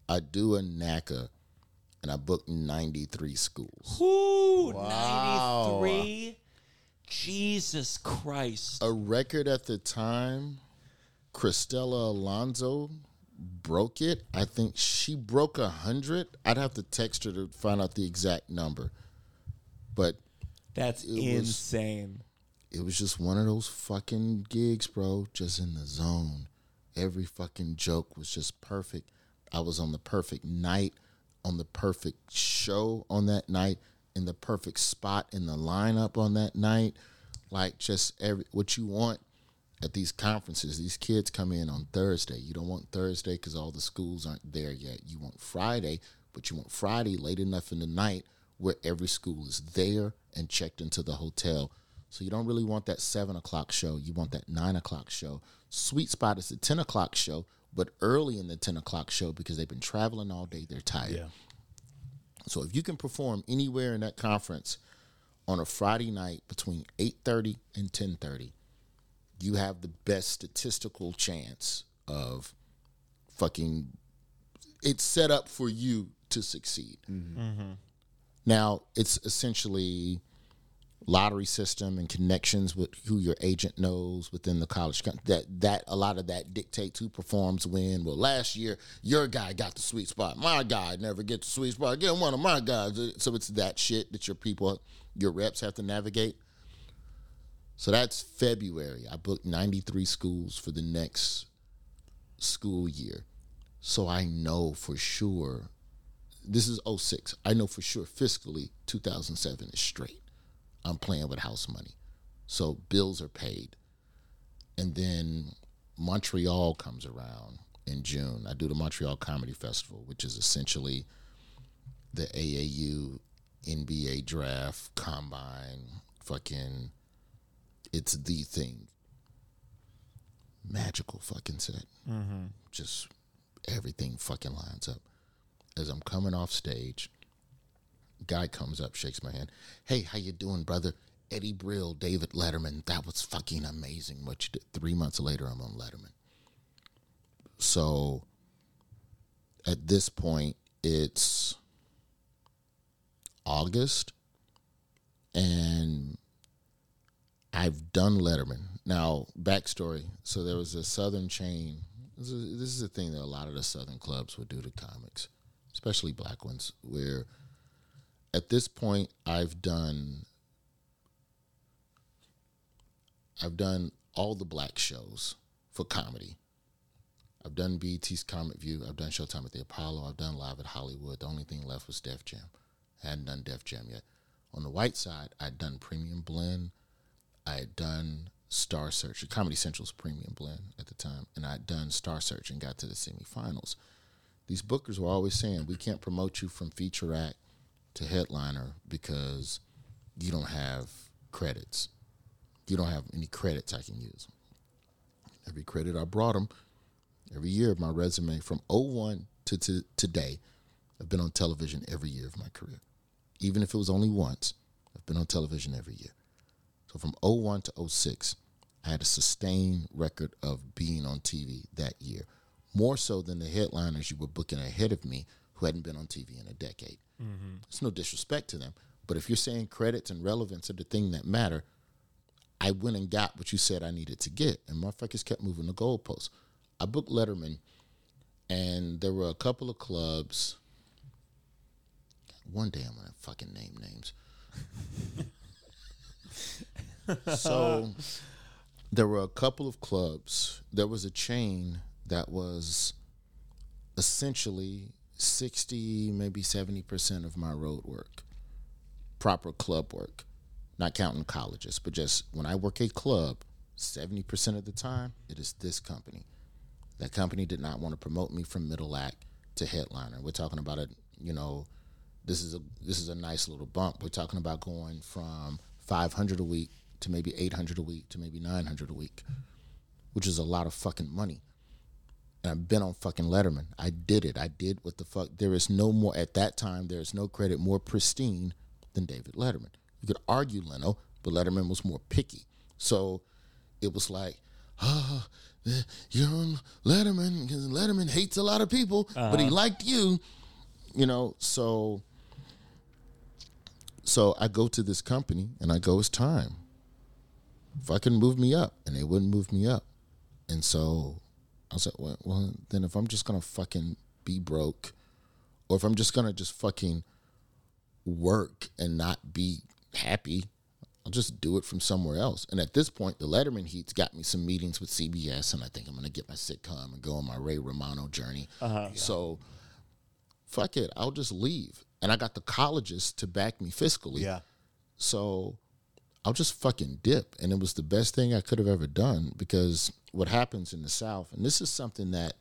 I do a NACA and I booked 93 schools. Ooh, Wow. 93. Jesus Christ. a record at the time, Cristela Alonzo broke it. I think she broke a hundred. I'd have to text her to find out the exact number. But That's It was- insane. it was just one of those fucking gigs, bro. Just in the zone. Every fucking joke was just perfect. I was on the perfect night, on the perfect show on that night, in the perfect spot in the lineup on that night. Like just every what you want at these conferences. These kids come in on Thursday. You don't want Thursday because all the schools aren't there yet. You want Friday, but you want Friday late enough in the night where every school is there and checked into the hotel. So you don't really want that seven o'clock show. You want that nine o'clock show. Sweet spot is the ten o'clock show, but early in the ten o'clock show because they've been traveling all day. They're tired. So if you can perform anywhere in that conference on a Friday night between eight thirty and ten thirty, you have the best statistical chance of fucking it's set up for you to succeed. Mm-hmm. Mm-hmm. Now it's essentially lottery system and connections with who your agent knows within the college that that a lot of that dictates who performs when. Well last year your guy got the sweet spot. My guy never gets the sweet spot get one of my guys. Uh, so it's that shit that your people your reps have to navigate. So that's february. I booked 93 schools for the next school year. So i know for sure this is 06 i know for sure fiscally 2007 is straight I'm playing with house money. So bills are paid. And then Montreal comes around in June. I do the Montreal Comedy Festival, which is essentially the AAU NBA draft, combine, fucking, it's the thing. Magical fucking set. Mm-hmm. Just everything fucking lines up. As I'm coming off stage, guy comes up, shakes my hand. Hey, how you doing, brother? Eddie Brill, David Letterman. That was fucking amazing what you did. Three months later, I'm on Letterman. So at this point, it's August, and I've done Letterman. Now, backstory. So there was a Southern chain. This is, this is a thing that a lot of the Southern clubs would do to comics, especially black ones, where at this point I've done I've done all the black shows for comedy. I've done BET's Comic View. I've done Showtime at the Apollo. I've done Live at Hollywood. The only thing left was Def Jam. I hadn't done Def Jam yet. On the white side, I'd done Premium Blend. I had done Star Search, Comedy Central's premium blend at the time, and I'd done Star Search and got to the semifinals. These bookers were always saying, we can't promote you from feature act to headliner because you don't have credits. You don't have any credits I can use. Every credit I brought them, every year of my resume from 01 to, to today, I've been on television every year of my career. Even if it was only once, I've been on television every year. So from 01 to 06, I had a sustained record of being on TV that year, more so than the headliners you were booking ahead of me who hadn't been on TV in a decade. Mm-hmm. It's no disrespect to them, but if you're saying credits and relevance are the thing that matter, I went and got what you said I needed to get, and motherfuckers kept moving the goalposts. I booked Letterman, and there were a couple of clubs. One day I'm gonna fucking name names. so there were a couple of clubs. There was a chain that was essentially 60, maybe 70% of my road work, proper club work, not counting colleges, but just when I work a club, 70% of the time, it is this company. That company did not want to promote me from middle act to headliner. We're talking about a, you know, this is a this is a nice little bump. We're talking about going from 500 a week to maybe 800 a week to maybe 900 a week, which is a lot of fucking money. And I've been on fucking Letterman. I did it. I did what the fuck. There is no more, at that time, there is no credit more pristine than David Letterman. You could argue Leno, but Letterman was more picky. So it was like, oh, you're on Letterman because Letterman hates a lot of people, uh-huh. but he liked you, you know. So, so I go to this company and I go, it's time. Fucking move me up, and they wouldn't move me up, and so I was like, well, well, then if I'm just gonna fucking be broke, or if I'm just gonna just fucking work and not be happy, I'll just do it from somewhere else. And at this point, the Letterman Heat's got me some meetings with CBS, and I think I'm gonna get my sitcom and go on my Ray Romano journey. Uh-huh. So, fuck it, I'll just leave. And I got the colleges to back me fiscally. Yeah. So I'll just fucking dip. And it was the best thing I could have ever done because what happens in the South, and this is something that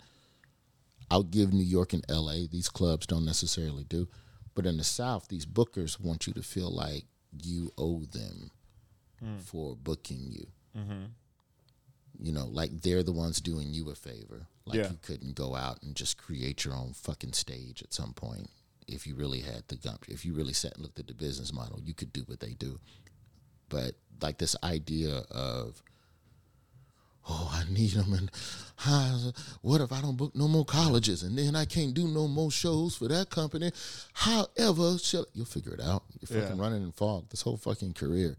I'll give New York and LA, these clubs don't necessarily do. But in the South, these bookers want you to feel like you owe them mm. for booking you. Mm-hmm. You know, like they're the ones doing you a favor. Like yeah. you couldn't go out and just create your own fucking stage at some point if you really had the gump. If you really sat and looked at the business model, you could do what they do. But like this idea of oh, I need them, and uh, what if I don't book no more colleges, and then I can't do no more shows for that company? However, shall, you'll figure it out. You're fucking yeah. running in fog this whole fucking career.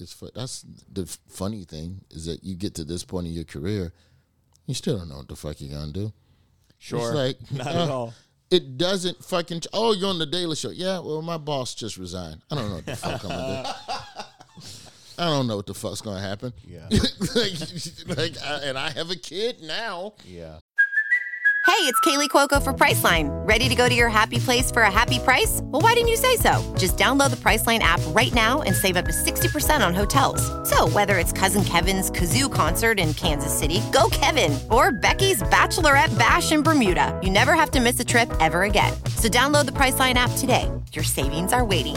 It's that's the funny thing is that you get to this point in your career, you still don't know what the fuck you're gonna do. Sure, it's like not uh, at all. It doesn't fucking. Oh, you're on the Daily Show. Yeah, well, my boss just resigned. I don't know what the fuck I'm gonna do. I don't know what the fuck's gonna happen. Yeah. like, like I, and I have a kid now. Yeah. Hey, it's Kaley Cuoco for Priceline. Ready to go to your happy place for a happy price? Well, why didn't you say so? Just download the Priceline app right now and save up to 60% on hotels. So, whether it's Cousin Kevin's Kazoo concert in Kansas City, go Kevin, or Becky's Bachelorette Bash in Bermuda, you never have to miss a trip ever again. So, download the Priceline app today. Your savings are waiting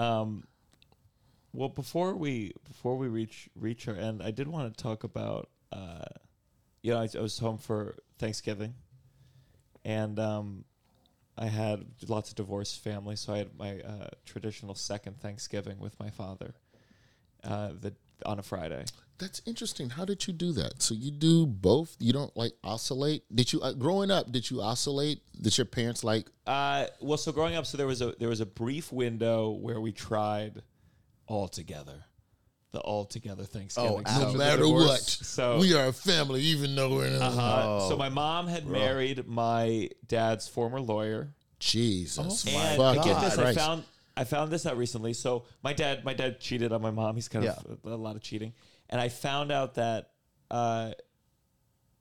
Um, well, before we before we reach reach our end, I did want to talk about. Uh, you know, I, I was home for Thanksgiving, and um, I had lots of divorced family, so I had my uh, traditional second Thanksgiving with my father, uh, the on a Friday. That's interesting. How did you do that? So you do both. You don't like oscillate. Did you uh, growing up? Did you oscillate? Did your parents like? Uh, well, so growing up, so there was a there was a brief window where we tried all together, the all together Thanksgiving. after No matter what, So- we are a family, even though we're in a Uh, so my mom had married my dad's former lawyer, Jesus and fucking get this, I found I found this out recently. So my dad, my dad cheated on my mom. He's kind of a, a lot of cheating, and I found out that uh,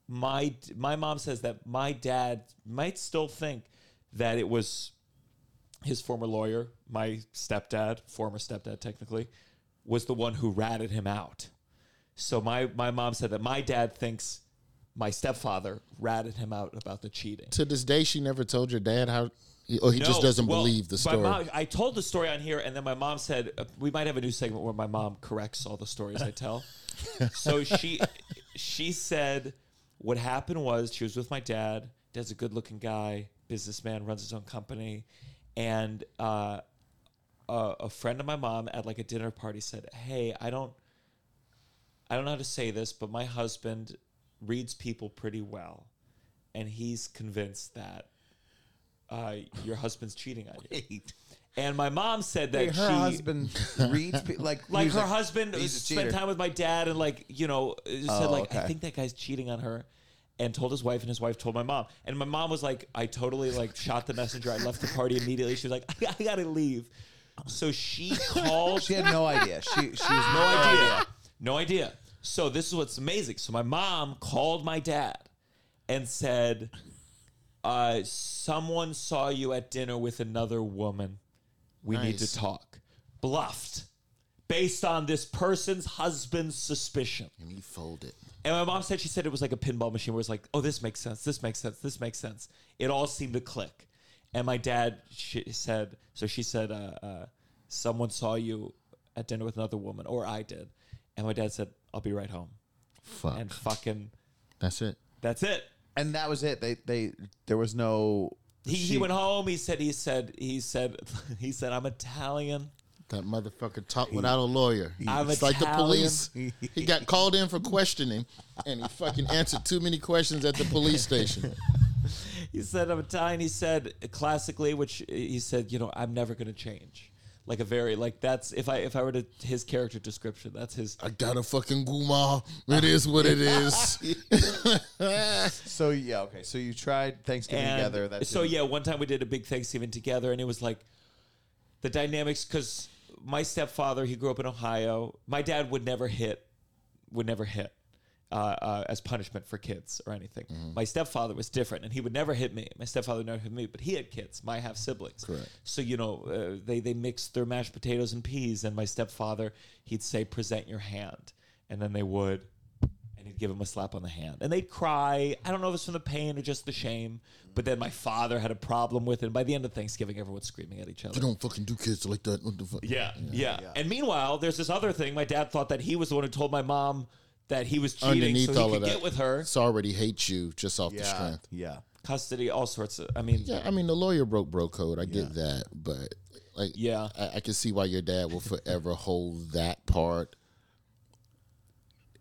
my my mom says that my dad might still think that it was his former lawyer, my stepdad, former stepdad technically, was the one who ratted him out. So my my mom said that my dad thinks my stepfather ratted him out about the cheating. to this day, she never told your dad how, or he just doesn't Well, believe the story. mom- I told the story on here, and then my mom said uh, we might have a new segment where my mom corrects all the stories I tell. so she she said what happened was she was with my dad. Dad's a good-looking guy, businessman, runs his own company, and uh, a, a friend of my mom at like a dinner party said, "Hey, I don't." I don't know how to say this, but my husband reads people pretty well, and he's convinced that uh, your husband's cheating on you. And my mom said that Wait, her she, husband reads pe- like like he's her husband he's a spent cheater. time with my dad, and like you know said Oh, like I okay. think that guy's cheating on her. And told his wife, and his wife told my mom. And my mom was like, I totally like shot the messenger. I left the party immediately. She was like, I, gotta leave. So she called. She had no idea. She she was No idea. No idea. So this is what's amazing. So my mom called my dad and said, uh, "Someone saw you at dinner with another woman. We need to talk." Bluffed, based on this person's husband's suspicion. and he folded. And my mom said she said it was like a pinball machine where it's like, oh, this makes sense, this makes sense, this makes sense. It all seemed to click. And my dad she said, so she said, uh, uh, someone saw you at dinner with another woman, or I did. And my dad said, I'll be right home. Fuck. And fucking, That's it. that's it. And that was it. They they there was no. He, he went home. He said, he said, he said, he said, I'm Italian. That motherfucker talked without a lawyer. I'm it's like the Italian. police. He got called in for questioning, and he fucking answered too many questions at the police station. He said, I'm Italian. He said, classically, which he said, you know, I'm never going to change. Like a very, like that's, if I, if I were to, his character description, that's his, I got a fucking guma. It is what it is. So yeah, okay. So you tried Thanksgiving And together. That so didn't- yeah, one time we did a big Thanksgiving together, and it was like the dynamics because my stepfather he grew up in Ohio. My dad would never hit, would never hit. Uh, uh, as punishment for kids or anything. Mm-hmm. My stepfather was different, and he would never hit me. My stepfather never hit me, but he had kids, my half siblings. Correct. So you know, uh, they they mixed their mashed potatoes and peas, and my stepfather he'd say, "Present your hand," and then they would, and he'd give him a slap on the hand, and they'd cry. I don't know if it's from the pain or just the shame, but then my father had a problem with it. And by the end of Thanksgiving, everyone's screaming at each other. You don't fucking do kids like that. What the? Yeah, yeah, And meanwhile, there's this other thing. My dad thought that he was the one who told my mom that he was cheating, Underneath so all he of that, get with her. It's already hate you just off the yeah strength. yeah. Custody, all sorts of. I mean, Yeah, I mean the lawyer broke bro code. I get that, but like, Yeah. I, I can see why your dad will forever hold that part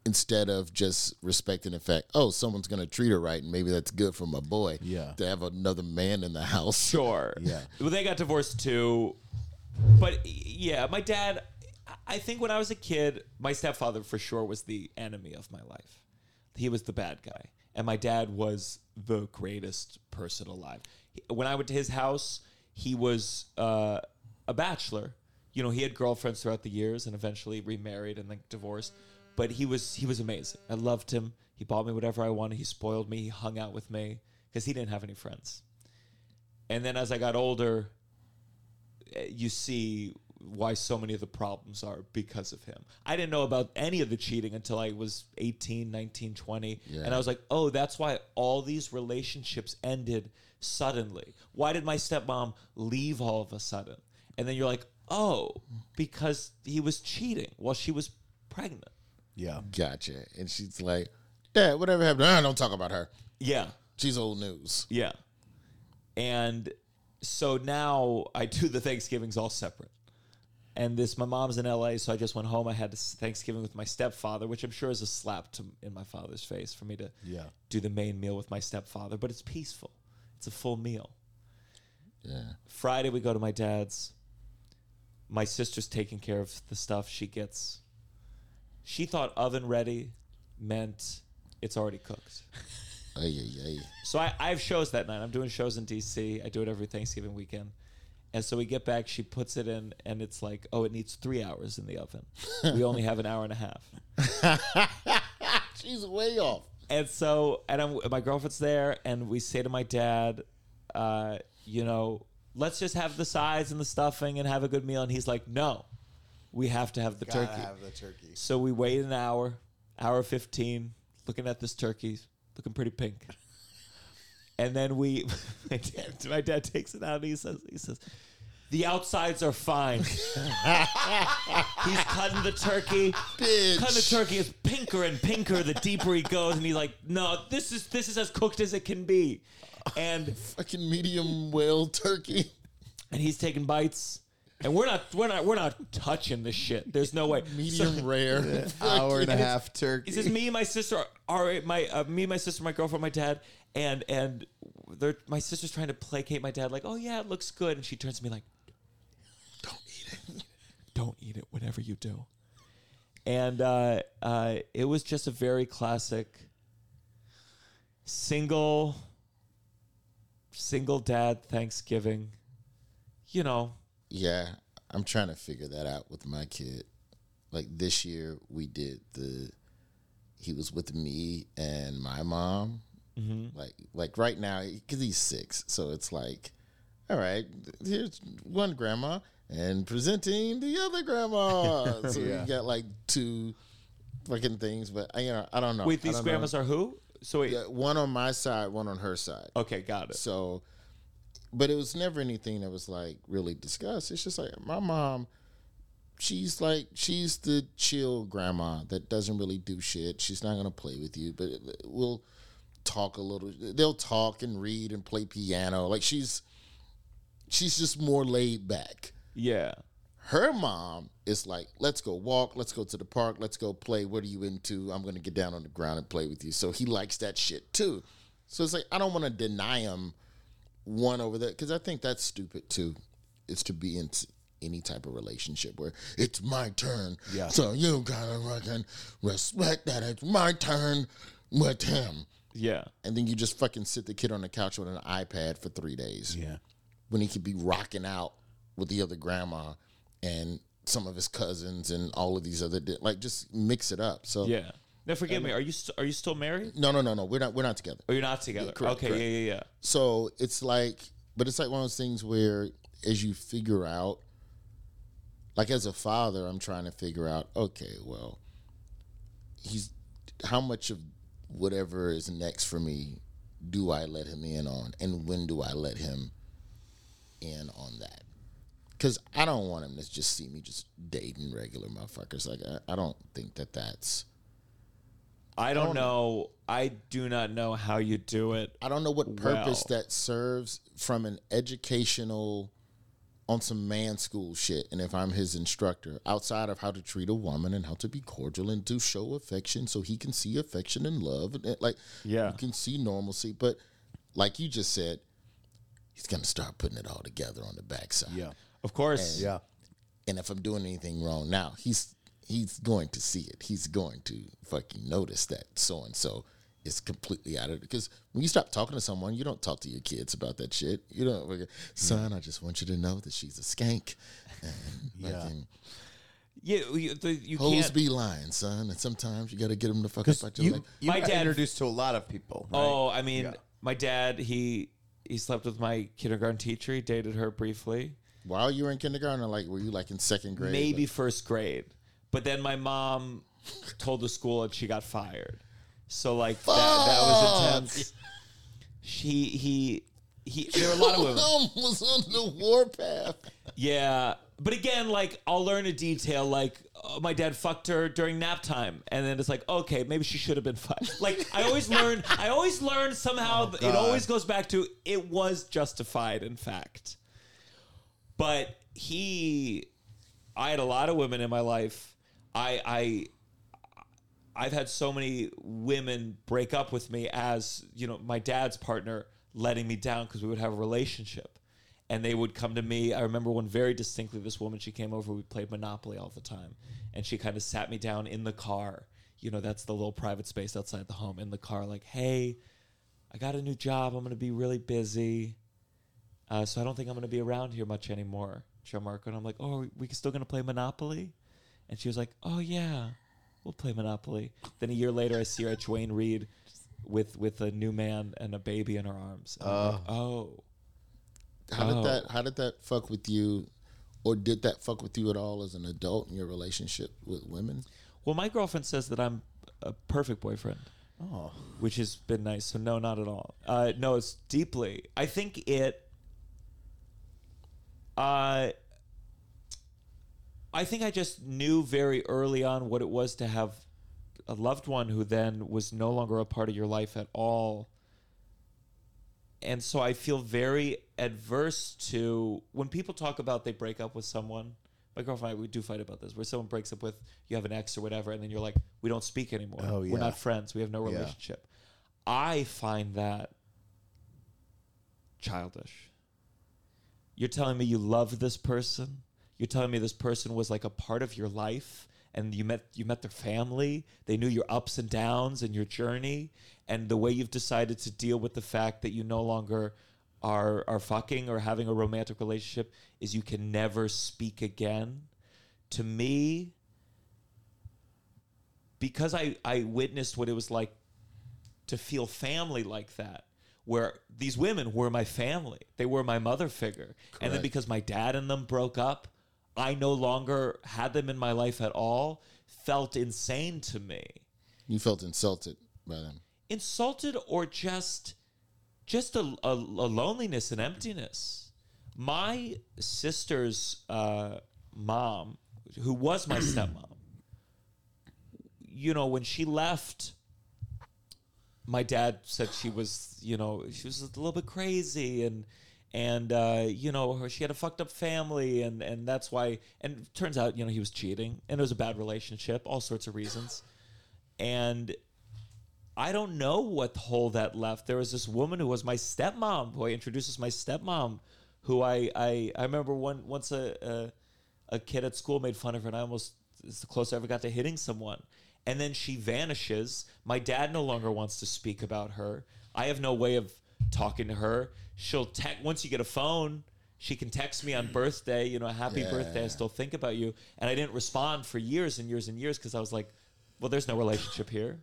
instead of just respecting the fact, oh, someone's gonna treat her right, and maybe that's good for my boy. Yeah. to have another man in the house. Sure. Yeah. Well, they got divorced too. But yeah, my dad, I think when I was a kid, my stepfather for sure was the enemy of my life. He was the bad guy. And my dad was the greatest person alive. He- When I went to his house, he was uh, a bachelor. You know, he had girlfriends throughout the years and eventually remarried and then divorced. But he was he was amazing. I loved him. He bought me whatever I wanted. He spoiled me. He hung out with me because he didn't have any friends. And then as I got older, eh, you see why so many of the problems are because of him. I didn't know about any of the cheating until I was 18, 19, 20. Yeah. And I was like, oh, that's why all these relationships ended suddenly. Why did my stepmom leave all of a sudden? And then you're like, oh, because he was cheating while she was pregnant. Yeah. Gotcha. And she's like, Dad, whatever happened? Ah, don't talk about her. Yeah. She's old news. Yeah. And so now I do the Thanksgivings all separate. And this my mom's in L.A., so I just went home. I had Thanksgiving with my stepfather, which I'm sure is a slap to, in my father's face for me to Yeah. do the main meal with my stepfather. But it's peaceful. It's a full meal. Yeah. Friday we go to my dad's. My sister's taking care of the stuff she gets. She thought oven ready meant it's already cooked. Ay, ay, ay. So I, I have shows that night. I'm doing shows in DC. I do it every Thanksgiving weekend. And so we get back, she puts it in, and it's like, oh, it needs three hours in the oven. we only have an hour and a half. She's way off. And so, and I'm, my girlfriend's there, and we say to my dad, uh, you know, let's just have the sides and the stuffing and have a good meal. And he's like, no, we have to have the Gotta turkey. have the turkey. So we wait an hour, hour 15, looking at this turkey, looking pretty pink. And then we, my dad, my dad takes it out and he says, he says, the outsides are fine. He's cutting the turkey. Bitch. Cutting the turkey is pinker and pinker the deeper he goes, and he's like, "No, this is this is as cooked as it can be," and Fucking medium whale turkey. and he's taking bites, and we're not we're not we're not touching this shit. There's no way. Medium rare. Hour and a half turkey. He says, "Me and my sister are my uh, me, my sister, my girlfriend, my dad, and and they're, my sister's trying to placate my dad, like, oh yeah, it looks good, and she turns to me like, don't eat it, don't eat it, whatever you do." And uh, uh, it was just a very classic single single dad Thanksgiving. You know, Yeah, I'm trying to figure that out with my kid. Like this year, we did the. He was with me and my mom. Mm-hmm. Like, like right now, because he's six, so it's like, all right, here's one grandma and presenting the other grandma. so Yeah. we got like two fucking things, but I, you know, I don't know. wait, these don't know. grandmas are who? So wait, Yeah, one on my side, one on her side. okay, got it. So, but it was never anything that was like really discussed. It's just like my mom, she's like, she's the chill grandma that doesn't really do shit. She's not going to play with you, but we'll talk a little. They'll talk and read and play piano. Like she's, she's just more laid back. Yeah. Her mom is like, let's go walk, let's go to the park, let's go play. What are you into? I'm gonna get down on the ground and play with you. So he likes that shit too. So it's like I don't want to deny him one over that because I think that's stupid too. Is to be in any type of relationship where it's my turn. Yeah. So you gotta fucking respect that it's my turn with him. Yeah. And then you just fucking sit the kid on the couch with an iPad for three days yeah. when he could be rocking out with the other grandma and some of his cousins and all of these other like just mix it up. So Yeah. Now forgive me. Are you st- are you still married? no, no, no, no. We're not. We're not together. Or you're not together? correct, okay. correct. Yeah. Yeah. Yeah. So it's like, but it's like one of those things where as you figure out, like as a father, I'm trying to figure out. Okay, well, he's how much of whatever is next for me do I let him in on, and when do I let him in on that? Because I don't want him to just see me just dating regular motherfuckers. Like I, I don't think that that's. I don't know. I do not know how you do it. I don't know what purpose Well. that serves from an educational on some man school shit. And if I'm his instructor, outside of how to treat a woman and how to be cordial and to show affection so he can see affection and love and like Yeah. you can see normalcy. But like you just said, he's gonna start putting it all together on the backside. Yeah. Of course. Yeah. And if I'm doing anything wrong now, he's he's going to see it. He's going to fucking notice that so and so is completely out of it. Because when you stop talking to someone, you don't talk to your kids about that shit. You don't, like, mm. son. I just want you to know that she's a skank. And Yeah. fucking Yeah. You, the, you hoes can't. be lying, son. And sometimes you got to get them to fuck up out your You, you My got dad- introduced to a lot of people. Right? Oh, I mean, Yeah. my dad. He he slept with my kindergarten teacher. He dated her briefly. While you were in kindergarten, or like were you like in second grade? maybe Like, first grade. But then my mom told the school and she got fired. So like that, that was intense. She he he. There were a lot of women. Was on the warpath. Yeah, but again, like I'll learn a detail. Like uh, my dad fucked her during nap time, and then it's like, okay, maybe she should have been fired. Like I always learn. I always learn somehow. it always goes back to it was justified, in fact. But he, I had a lot of women in my life. I I I've had so many women break up with me as you know my dad's partner letting me down because we would have a relationship. And they would come to me. I remember one very distinctly this woman she came over we played monopoly all the time. And she kind of sat me down in the car. You know that's the little private space outside the home in the car like hey i got a new job. I'm going to be really busy. Uh, so i don't think i'm going to be around here much anymore Gianmarco. and i'm like oh are we still going to play monopoly? And she was like oh yeah we'll play Monopoly. Then a year later, I see her at Duane Reade with with a new man and a baby in her arms. And I'm like, oh, How did Oh. that? How did that fuck with you, or did that fuck with you at all as an adult in your relationship with women? well, my girlfriend says that I'm a perfect boyfriend, Oh, which has been nice. So no, not at all. Uh, no, it's deeply. I think it. Uh, I think I just knew very early on what it was to have a loved one who then was no longer a part of your life at all. And so I feel very adverse to when people talk about they break up with someone. My girlfriend, and I, we do fight about this, where someone breaks up with you have an ex or whatever, and then you're like, we don't speak anymore. Oh, yeah. We're not friends. We have no Yeah. relationship. I find that childish. You're telling me you love this person. You're telling me this person was like a part of your life and you met you met their family. They knew your ups and downs and your journey and the way you've decided to deal with the fact that you no longer are are fucking or having a romantic relationship is you can never speak again. To me because I I witnessed what it was like to feel family like that where these women were my family they were my mother figure and then because my dad and them broke up i no longer had them in my life at all felt insane to me You felt insulted by them. insulted or just just a, a, a loneliness and emptiness my sister's uh, mom who was my stepmom you know when she left my dad said she was you know she was a little bit crazy and and uh, you know she had a fucked up family and and that's why and turns out you know he was cheating and it was a bad relationship all sorts of reasons and I don't know what hole that left. There was this woman who was my stepmom, who I introduced as my stepmom, who I I, I remember one once a, a a kid at school made fun of her, and I almost it's the closest I ever got to hitting someone. And then she vanishes. My dad no longer wants to speak about her. I have no way of talking to her. She'll text once you get a phone. She can text me on mm. birthday, you know, happy birthday. I still think about you. And I didn't respond for years and years and years because I was like, well, there's no relationship here.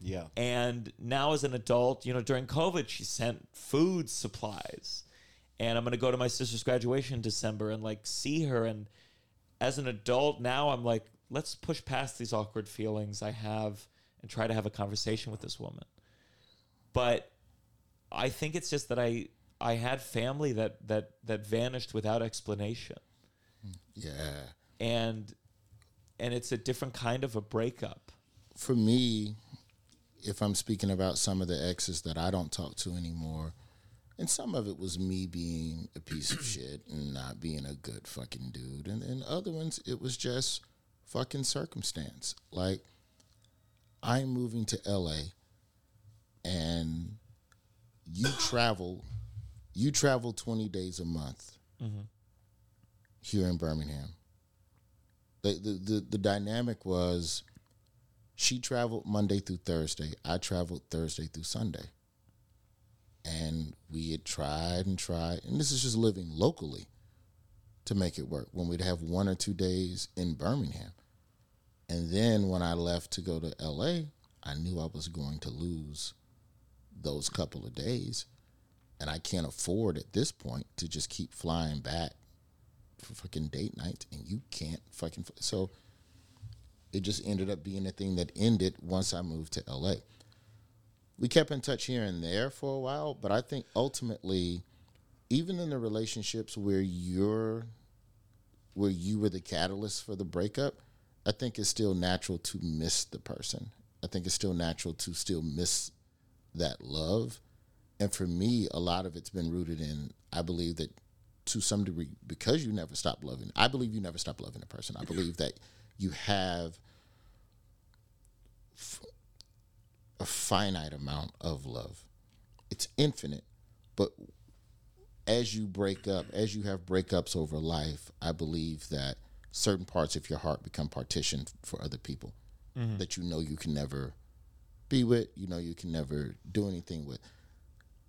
yeah. And now, as an adult, you know, during COVID, she sent food supplies. And I'm going to go to my sister's graduation in December and like see her. And as an adult now, I'm like, let's push past these awkward feelings I have and try to have a conversation with this woman. But I think it's just that I I had family that that that vanished without explanation. Yeah. And and it's a different kind of a breakup. For me, if I'm speaking about some of the exes that I don't talk to anymore, and some of it was me being a piece of shit and not being a good fucking dude, and then other ones it was just fucking circumstance. Like I'm moving to LA, and you travel, you travel 20 days a month mm-hmm. here in Birmingham. The, the the the dynamic was she traveled Monday through Thursday. I traveled Thursday through Sunday. And we had tried and tried, and this is just living locally to make it work when we'd have one or two days in Birmingham. And then when I left to go to LA, I knew I was going to lose those couple of days. And I can't afford at this point to just keep flying back for fucking date nights and you can't fucking f- so it just ended up being a thing that ended once I moved to LA. We kept in touch here and there for a while, but I think ultimately even in the relationships where you're where you were the catalyst for the breakup, I think it's still natural to miss the person. I think it's still natural to still miss that love. And for me, a lot of it's been rooted in I believe that to some degree because you never stop loving. I believe you never stop loving a person. I believe that you have f- a finite amount of love. It's infinite, but as you break up, as you have breakups over life, I believe that certain parts of your heart become partitioned for other people mm-hmm. that you know you can never be with, you know you can never do anything with.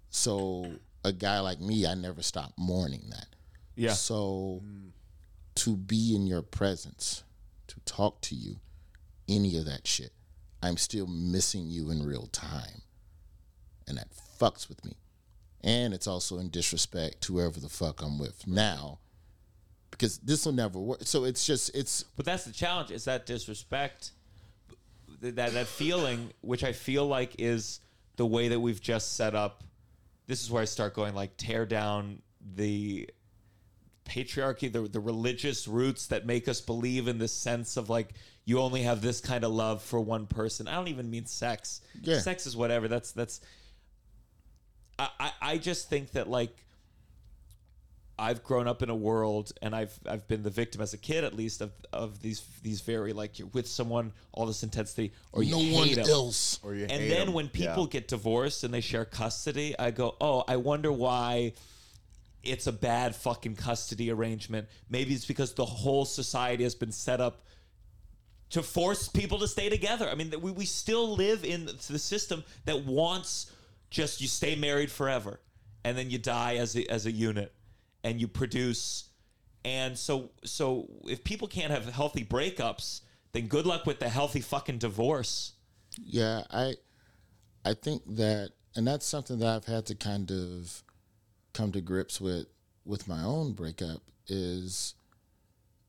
So a guy like me, I never stop mourning that. Yeah. So to be in your presence, to talk to you, any of that shit, I'm still missing you in real time. And that fucks with me. And it's also in disrespect to whoever the fuck I'm with now. Because this will never work. So it's just it's But that's the challenge. Is that disrespect, that that feeling, which I feel like is the way that we've just set up. This is where I start going like tear down the patriarchy, the the religious roots that make us believe in this sense of like you only have this kind of love for one person. I don't even mean sex. Yeah. Sex is whatever. That's that's. I, I I just think that like I've grown up in a world, and I've I've been the victim as a kid, at least, of of these these very like you're with someone, all this intensity, or you no hate one 'em. else. Or you And hate then 'em. when people Yeah. get divorced and they share custody, I go, oh, I wonder why it's a bad fucking custody arrangement. Maybe it's because the whole society has been set up to force people to stay together. I mean, we, we still live in the system that wants just you stay married forever and then you die as a, as a unit and you produce. And so, so if people can't have healthy breakups, then good luck with the healthy fucking divorce. Yeah, I I think that and that's something that I've had to kind of come to grips with with my own breakup is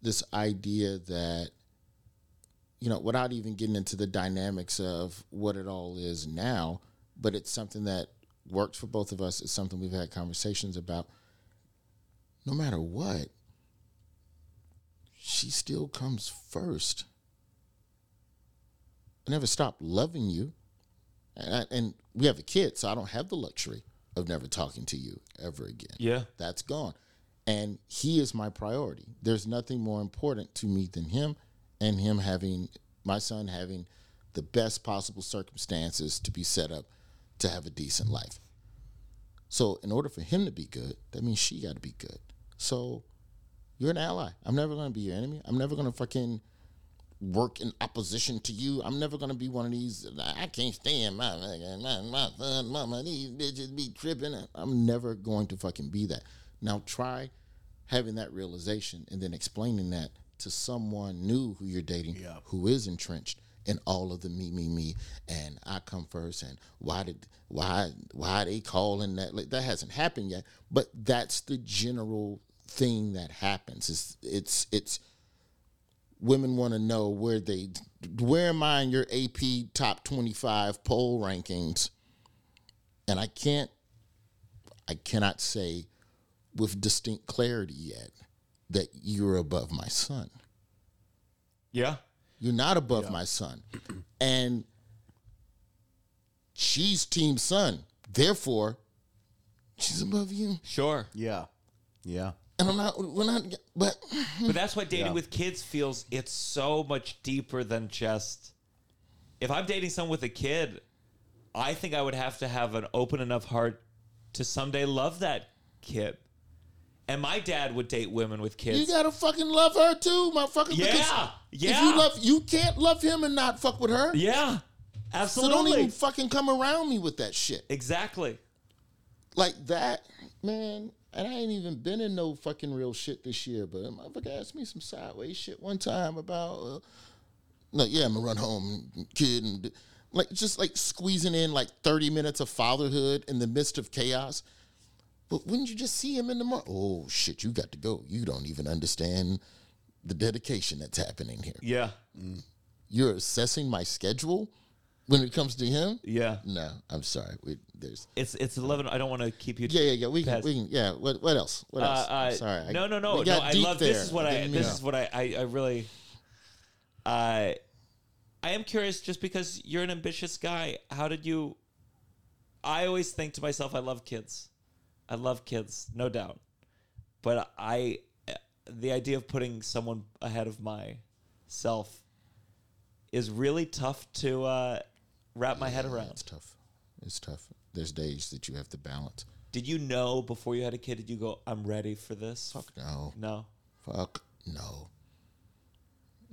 this idea that you know, without even getting into the dynamics of what it all is now, but it's something that works for both of us. It's something we've had conversations about. No matter what, she still comes first. I never stopped loving you. And, I, and we have a kid, so I don't have the luxury of never talking to you ever again. Yeah. That's gone. And he is my priority. There's nothing more important to me than him and him having, my son having the best possible circumstances to be set up to have a decent life. So, in order for him to be good, that means she got to be good. So, you're an ally. I'm never going to be your enemy. I'm never going to fucking work in opposition to you. I'm never gonna be one of these. I can't stand my my, my son, mama. These bitches be tripping. I'm never going to fucking be that. Now try having that realization and then explaining that to someone new who you're dating, yeah. who is entrenched in all of the me, me, me, and I come first. And why did why why they calling that? Like, that hasn't happened yet, but that's the general thing that happens. It's it's it's women want to know where they where am I in your AP top 25 poll rankings and I can't I cannot say with distinct clarity yet that you're above my son. Yeah. You're not above my son. And she's team son. Therefore, she's above you. Sure. Yeah. Yeah. And I'm not we're not but But that's why dating with kids feels it's so much deeper than just if I'm dating someone with a kid, I think I would have to have an open enough heart to someday love that kid. And my dad would date women with kids. you gotta fucking love her too, motherfucker. Yeah, because If yeah. you love you can't love him and not fuck with her. yeah. absolutely. So don't even fucking come around me with that shit. exactly. Like that, man. And I ain't even been in no fucking real shit this year, but a motherfucker asked me some sideways shit one time about, uh, like, yeah, I'm gonna run home, kid, and like just like squeezing in like 30 minutes of fatherhood in the midst of chaos. But wouldn't you just see him in the morning? Oh shit, you got to go. You don't even understand the dedication that's happening here. Yeah. You're assessing my schedule when it comes to him. Yeah. No, I'm sorry. We, there's It's it's eleven. I don't want to keep you. yeah, yeah, yeah. We can, we can. Yeah. What, what else? What else? Uh, I'm uh, sorry. No, no, no, we no. got I deep love this. there. Is what I. Didn't This mean- is what I. I, I really. Uh, I am curious, just because you're an ambitious guy. How did you? I always think to myself, I love kids. I love kids, no doubt. but I, the idea of putting someone ahead of myself is really tough to uh, wrap my head around. It's tough. It's tough. There's days that you have to balance. Did you know before you had a kid? Did you go, "I'm ready for this"? Fuck no. No. Fuck no.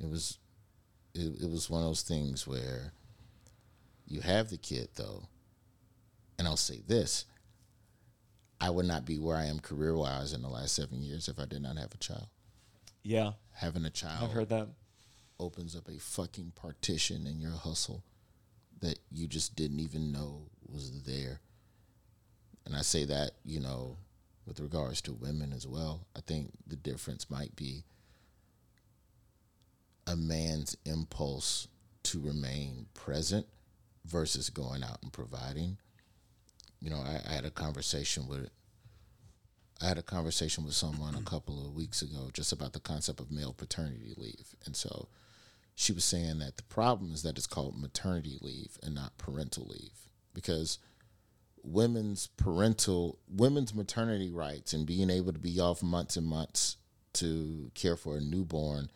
It was it, it was one of those things where you have the kid though, and I'll say this. I would not be where I am career wise in the last seven years if I did not have a child. Yeah, Having a child I've heard that. opens up a fucking partition in your hustle that you just didn't even know was there. And I say that, you know, with regards to women as well. I think the difference might be a man's impulse to remain present versus going out and providing. You know, I, I had a conversation with I had a conversation with someone a couple of weeks ago just about the concept of male paternity leave. And so she was saying that the problem is that it's called maternity leave and not parental leave because women's parental women's maternity rights and being able to be off months and months to care for a newborn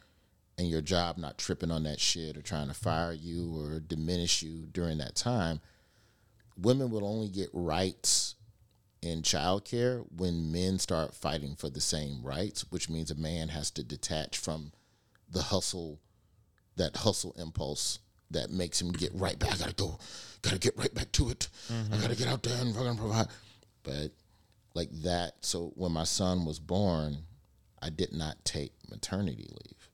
and your job not tripping on that shit or trying to fire you or diminish you during that time women will only get rights in childcare when men start fighting for the same rights, which means a man has to detach from the hustle, that hustle impulse that makes him get right back. I gotta go, gotta get right back to it. I mm-hmm. gotta get out there and fucking provide. But like that, so when my son was born, I did not take maternity leave.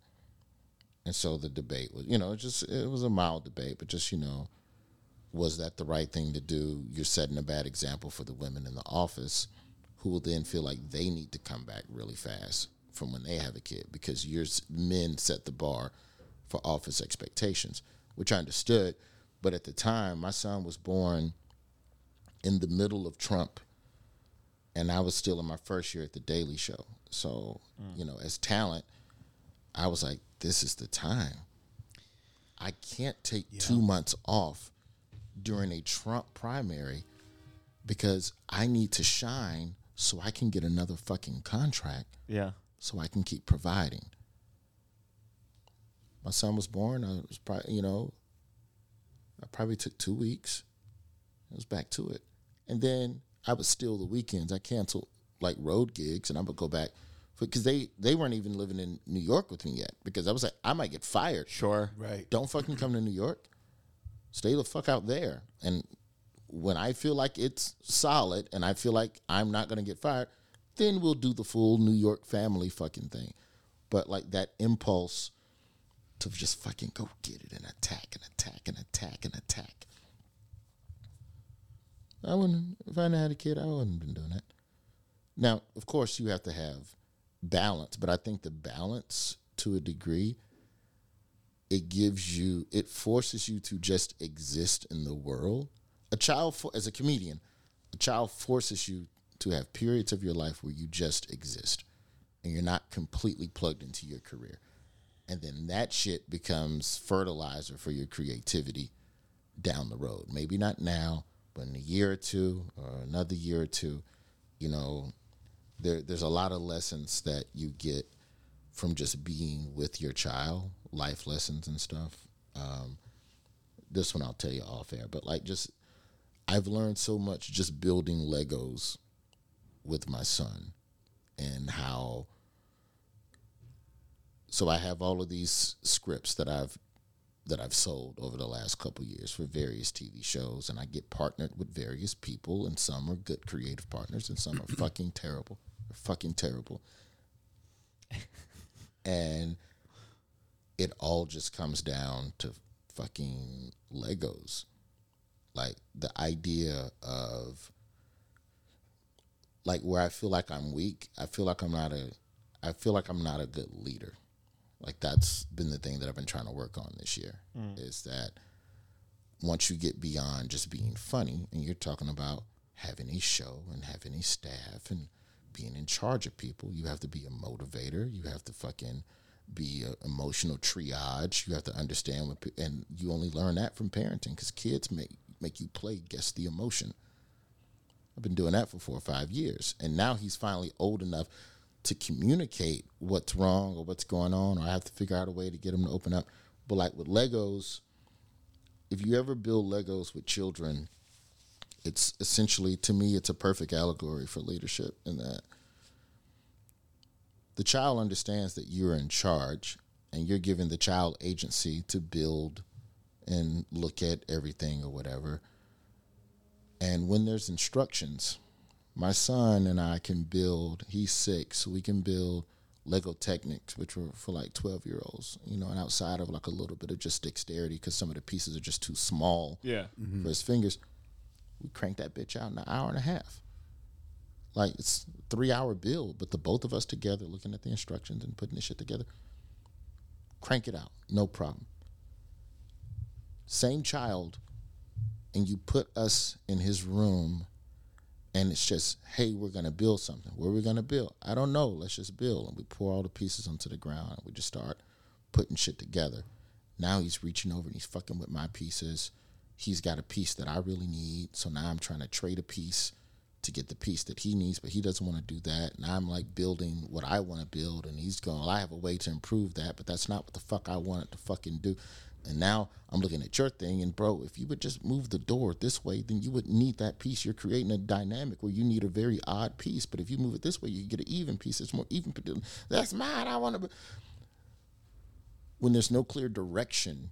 And so the debate was, you know, just it was a mild debate, but just, you know, was that the right thing to do? You're setting a bad example for the women in the office who will then feel like they need to come back really fast from when they have a kid because your men set the bar for office expectations, which I understood. But at the time, my son was born in the middle of Trump, and I was still in my first year at the Daily Show. So, mm. you know, as talent, I was like, this is the time. I can't take two months off during a Trump primary because I need to shine so I can get another fucking contract Yeah. so I can keep providing. My son was born. I was probably, you know, I probably took two weeks. I was back to it. And then I would steal the weekends. I canceled like road gigs and I would go back because they, they weren't even living in New York with me yet because I was like, I might get fired. Sure. Right. Don't fucking come to New York. Stay the fuck out there. And when I feel like it's solid and I feel like I'm not going to get fired, then we'll do the full New York family fucking thing. But like that impulse to just fucking go get it and attack and attack and attack and attack. I wouldn't, if I hadn't a kid, I wouldn't have been doing that. Now, of course, you have to have balance, but I think the balance to a degree it gives you it forces you to just exist in the world. A child for, as a comedian a child forces you to have periods of your life where you just exist and you're not completely plugged into your career. And then that shit becomes fertilizer for your creativity down the road. Maybe not now but in a year or two or another year or two you know there, there's a lot of lessons that you get from just being with your child, life lessons and stuff. Um, this one I'll tell you off air, but like just I've learned so much just building Legos with my son and how so I have all of these scripts that I've that I've sold over the last couple years for various TV shows and I get partnered with various people and some are good creative partners and some are fucking terrible. They're fucking terrible. And it all just comes down to fucking Legos. Like the idea of like where I feel like I'm weak, I feel like I'm not a I feel like I'm not a good leader. Like that's been the thing that I've been trying to work on this year mm. is that once you get beyond just being funny and you're talking about having a show and having a staff and being in charge of people, you have to be a motivator. You have to fucking be emotional triage. You have to understand what, and you only learn that from parenting because kids make make you play guess the emotion. I've been doing that for four or five years, and now he's finally old enough to communicate what's wrong or what's going on, or I have to figure out a way to get him to open up. But like with Legos, if you ever build Legos with children, it's essentially to me it's a perfect allegory for leadership in that the child understands that you're in charge and you're giving the child agency to build and look at everything or whatever. And when there's instructions, my son and I can build, he's six, so we can build Lego Technics, which were for like 12 year olds, you know, and outside of like a little bit of just dexterity because some of the pieces are just too small Yeah. for his fingers. We cranked that bitch out in an hour and a half. Like it's three hour build, but the both of us together looking at the instructions and putting this shit together, crank it out, no problem. Same child, and you put us in his room, and it's just, hey, we're gonna build something. What are we gonna build? I don't know. Let's just build, and we pour all the pieces onto the ground, and we just start putting shit together. Now he's reaching over and he's fucking with my pieces. He's got a piece that I really need, so now I'm trying to trade a piece to get the piece that he needs, but he doesn't want to do that. And I'm like building what I want to build, and he's going, well, I have a way to improve that, but that's not what the fuck I wanted to fucking do. And now I'm looking at your thing, and bro, if you would just move the door this way, then you would need that piece. You're creating a dynamic where you need a very odd piece, but if you move it this way, you get an even piece. It's more even. That's mine. I want to. When there's no clear direction,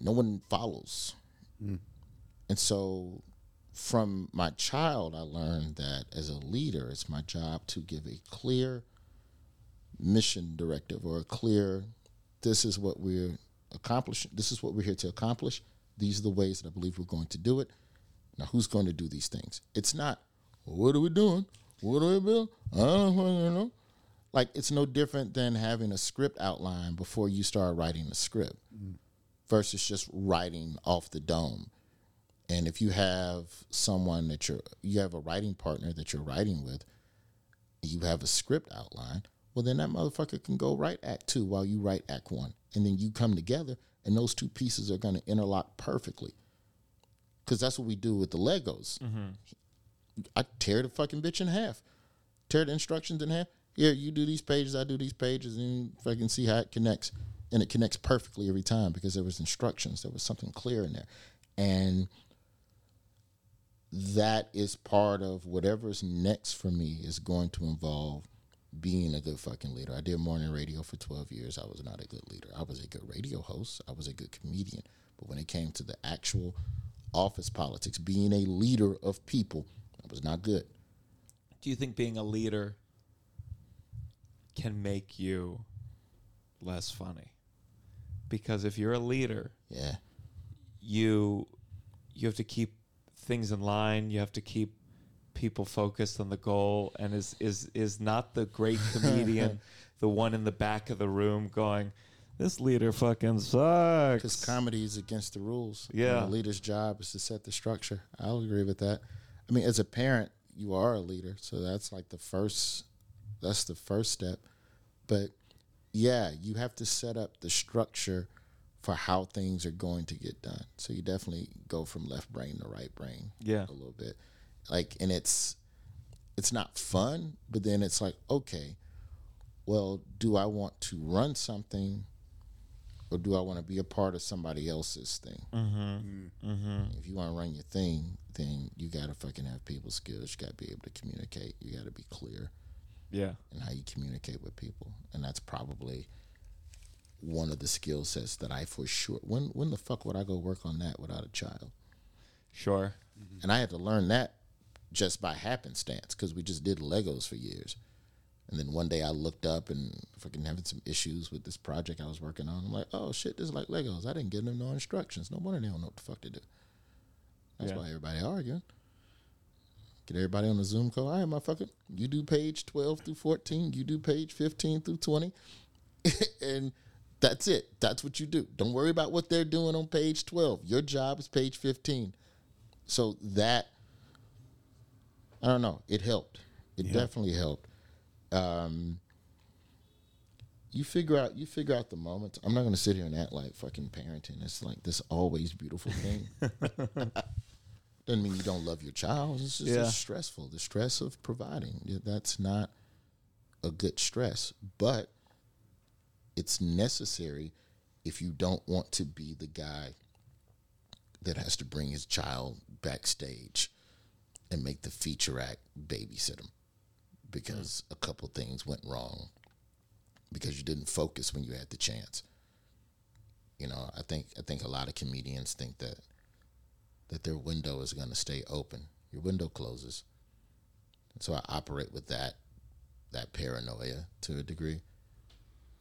no one follows. And so from my child, I learned that as a leader, it's my job to give a clear mission directive or a clear, this is what we're accomplishing, this is what we're here to accomplish. These are the ways that I believe we're going to do it. Now, who's going to do these things? It's not, what are we doing? What do we build? I don't know. Like, it's no different than having a script outline before you start writing the script versus just writing off the dome. And if you have someone that you're, you have a writing partner that you're writing with, you have a script outline, well, then that motherfucker can go write act two while you write act one. And then you come together and those two pieces are going to interlock perfectly. Because that's what we do with the Legos. Mm-hmm. I tear the fucking bitch in half, tear the instructions in half. Here, you do these pages, I do these pages, and fucking see how it connects. And it connects perfectly every time because there was instructions. There was something clear in there. And that is part of whatever's next for me is going to involve being a good fucking leader. I did morning radio for 12 years. I was not a good leader. I was a good radio host. I was a good comedian. But when it came to the actual office politics, being a leader of people, I was not good. Do you think being a leader can make you less funny? Because if you're a leader, Yeah. you you have to keep things in line. You have to keep people focused on the goal. And is is is not the great comedian the one in the back of the room going, "This leader fucking sucks." Because comedy is against the rules. Yeah. And the leader's job is to set the structure. I'll agree with that. I mean, as a parent, you are a leader, so that's like the first. That's the first step. But yeah, you have to set up the structure for how things are going to get done. So you definitely go from left brain to right brain. Yeah. a little bit. Like, and it's it's not fun, but then it's like, okay, well, do I want to run something or do I want to be a part of somebody else's thing? Mm-hmm. If you want to run your thing, then you got to fucking have people skills. You got to be able to communicate. You got to be clear yeah. and how you communicate with people, and that's probably one of the skill sets that I for sure. When when the fuck would I go work on that without a child? Sure. Mm-hmm. And I had to learn that just by happenstance because we just did Legos for years. And then one day I looked up and fucking having some issues with this project I was working on. I'm like, oh shit, this is like Legos. I didn't give them no instructions. No wonder they don't know what the fuck to do. That's Yeah. why everybody arguing. Get everybody on the Zoom call. All right, motherfucker. You do page 12 through 14. You do page 15 through 20. and that's it. That's what you do. Don't worry about what they're doing on page 12. Your job is page 15. So that I don't know. It helped. It definitely helped. Um, you figure out you figure out the moments. I'm not going to sit here and act like fucking parenting. It's like this always beautiful thing. Doesn't mean you don't love your child. It's just Yeah. it's stressful. The stress of providing that's not a good stress, but it's necessary if you don't want to be the guy that has to bring his child backstage and make the feature act babysit him because mm. a couple things went wrong because you didn't focus when you had the chance. You know, I think I think a lot of comedians think that that their window is going to stay open. Your window closes. And so I operate with that that paranoia to a degree,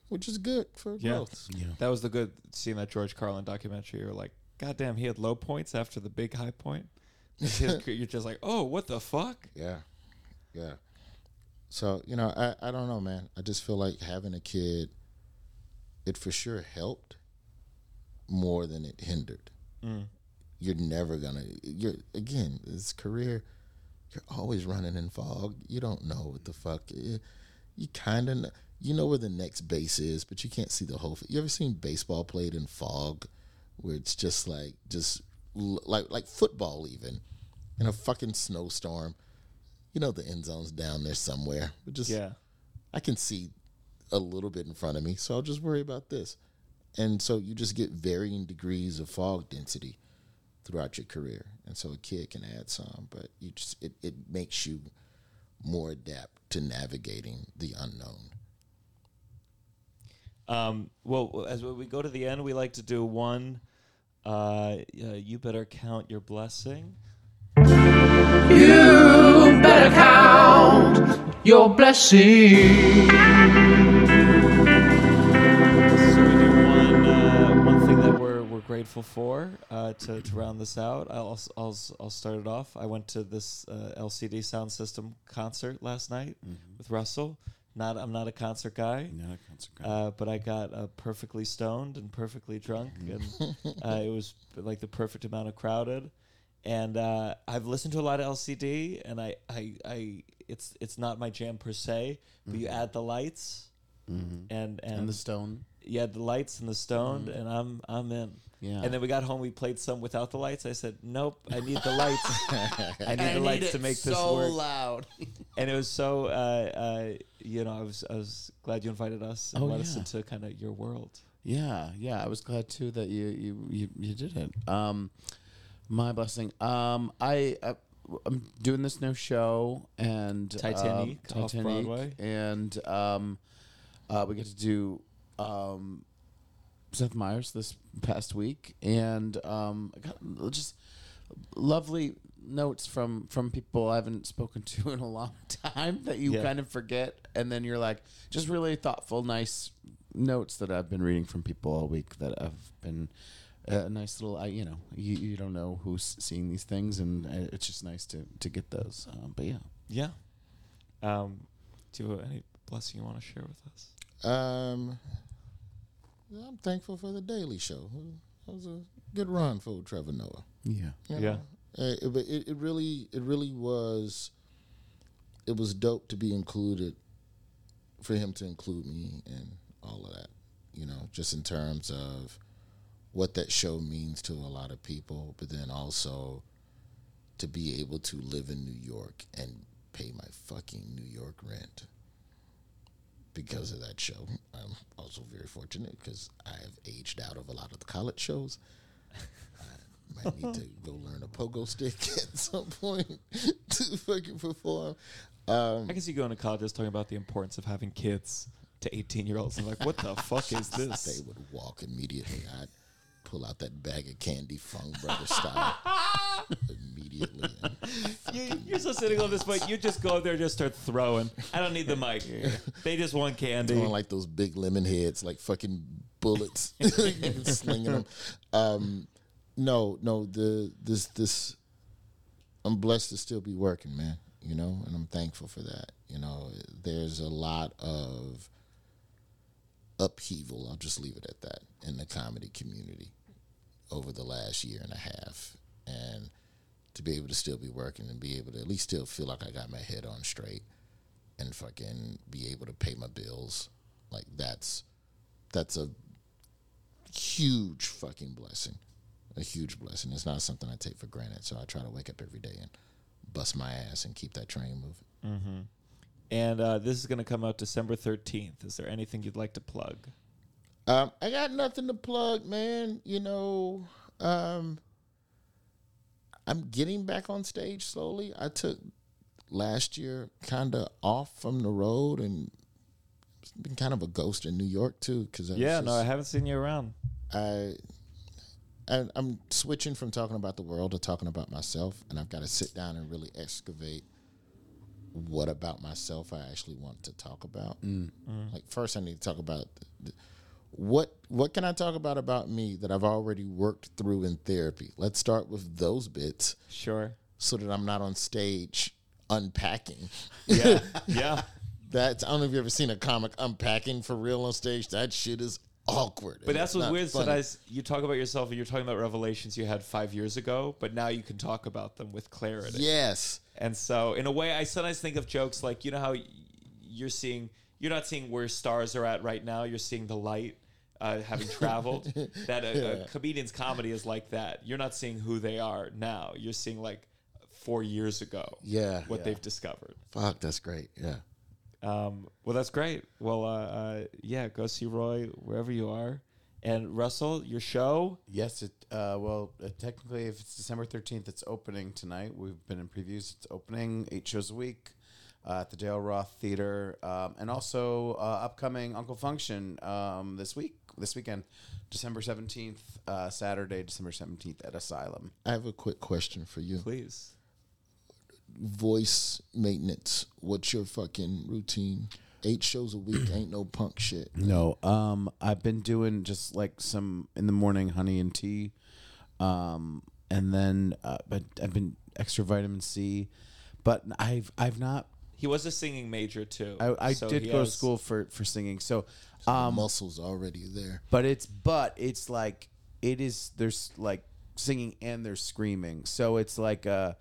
which is good for Yeah. growth. That was the good seeing that George Carlin documentary. You're like, God damn, he had low points after the big high point. His- You're just like, oh, what the fuck? Yeah. Yeah. So, you know, I, I don't know, man. I just feel like having a kid, it for sure helped more than it hindered. Mm. You're never to, you're, again, this career, you're always running in fog. You don't know what the fuck. Eh, you, you kind of, you know where the next base is, but you can't see the whole. You ever seen baseball played in fog, where it's just like, just like like football even, in a fucking snowstorm. You know the end zone's down there somewhere. But just Yeah. I can see a little bit in front of me, so I'll just worry about this. And so you just get varying degrees of fog density throughout your career. And so a kid can add some, but you just it, it makes you more adept to navigating the unknown. Um, well, as we go to the end, we like to do one. Uh, uh, you better count your blessing. You better count your blessing. So we do one uh, one grateful for uh, to to round this out. I'll I'll I'll start it off. I went to this uh, LCD Soundsystem concert last night with Russell. Not I'm not a concert guy. Not a concert guy. Uh, but I got uh, perfectly stoned and perfectly drunk, and uh, it was like the perfect amount of crowded. And uh, I've listened to a lot of LCD, and I, I, I, it's it's not my jam per se. But you add the lights, and and, and the stone. yeah, the lights and the stoned, and I'm I'm in. Yeah. And then we got home, we played some without the lights. I said, nope, I need the lights. I need the lights to make this work loud. and it was so uh, uh, you know I was I was glad you invited us and Oh, let us into kind of your world. Yeah, yeah. I was glad too that you you you, you did it. Um, my blessing. Um, I. I I'm doing this new show and um, Titanique off Titanique, Broadway. and um, uh, we get to do um, Seth Meyers this past week, and um, I got just lovely notes from from people I haven't spoken to in a long time that you Yeah. kind of forget, and then you're like, just really thoughtful, nice notes that I've been reading from people all week that have been a nice little. I you know you, you don't know who's seeing these things, and uh, it's just nice to to get those. Um, but yeah, Yeah. Um, do you have any blessing you want to share with us? Um, I'm thankful for the Daily Show. That was a good run for Trevor Noah. yeah, you Yeah. know? Uh, it, but it, it really, it really was. It was dope to be included, for him to include me and all of that. You know, just in terms of what that show means to a lot of people, but then also to be able to live in New York and pay my fucking New York rent because of that show. I'm also very fortunate because I have aged out of a lot of the college shows. I might need to go learn a pogo stick at some point to fucking perform. Um, I can see you going to college just talking about the importance of having kids to 18 year olds I'm like, what the fuck is this? they would walk immediately. I'd pull out that bag of candy, Fung Brother style, immediately. and You, you're still sitting on this point. You just go there and just start throwing. I don't need the mic. They just want candy. throwing like those big lemon heads, like fucking bullets, slinging them. Um, no, no, the this this. I'm blessed to still be working, man. You know, and I'm thankful for that. You know, there's a lot of upheaval. I'll just leave it at that in the comedy community over the last year and a half, and to be able to still be working and be able to at least still feel like I got my head on straight and fucking be able to pay my bills. Like that's that's a huge fucking blessing. a huge blessing. It's not something I take for granted. So I try to wake up every day and bust my ass and keep that train moving. And uh, this is going to come out December 13th. Is there anything you'd like to plug? Um, I got nothing to plug, man. You know, um, I'm getting back on stage slowly. I took last year kind of off from the road and been kind of a ghost in New York too. Because Yeah, no, I haven't seen you around. I, I I'm switching from talking about the world to talking about myself, and I've got to sit down and really excavate what about myself I actually want to talk about. Mm. Like first, I need to talk about the, what what can I talk about about me that I've already worked through in therapy. Let's start with those bits Sure. so that I'm not on stage unpacking. Yeah. yeah. That's I don't know if you've ever seen a comic unpacking for real on stage. That shit is awkward. But that's what's weird. funny. Sometimes you talk about yourself and you're talking about revelations you had five years ago, but now you can talk about them with clarity. Yes. And so, in a way, I sometimes think of jokes like you know how you're seeing, you're not seeing where stars are at right now. You're seeing the light, uh, having traveled. that a, a comedian's comedy is like that. You're not seeing who they are now. You're seeing like four years ago. Yeah. what they've discovered. Fuck, that's great. Yeah. Um, well, that's great. Well, uh, uh, yeah, go see Roy wherever you are. And Russell, your show. Yes, it. Uh, well, uh, technically, if it's December thirteenth, it's opening tonight. We've been in previews. It's opening eight shows a week uh, at the Daryl Roth Theater, um, and also uh, upcoming Uncle Function um, this week. This weekend, December seventeenth, uh, Saturday, December seventeenth at Asylum. I have a quick question for you. Please. Voice maintenance. What's your fucking routine? Eight shows a week ain't no punk shit. No, um, I've been doing just like some in the morning honey and tea, um, and then uh, but I've been extra vitamin C, but I've I've not. He was a singing major too. I, I so did he go to has- school for for singing, so Um, muscles already there. but it's but it's like it is there's like singing and there's screaming so it's like uh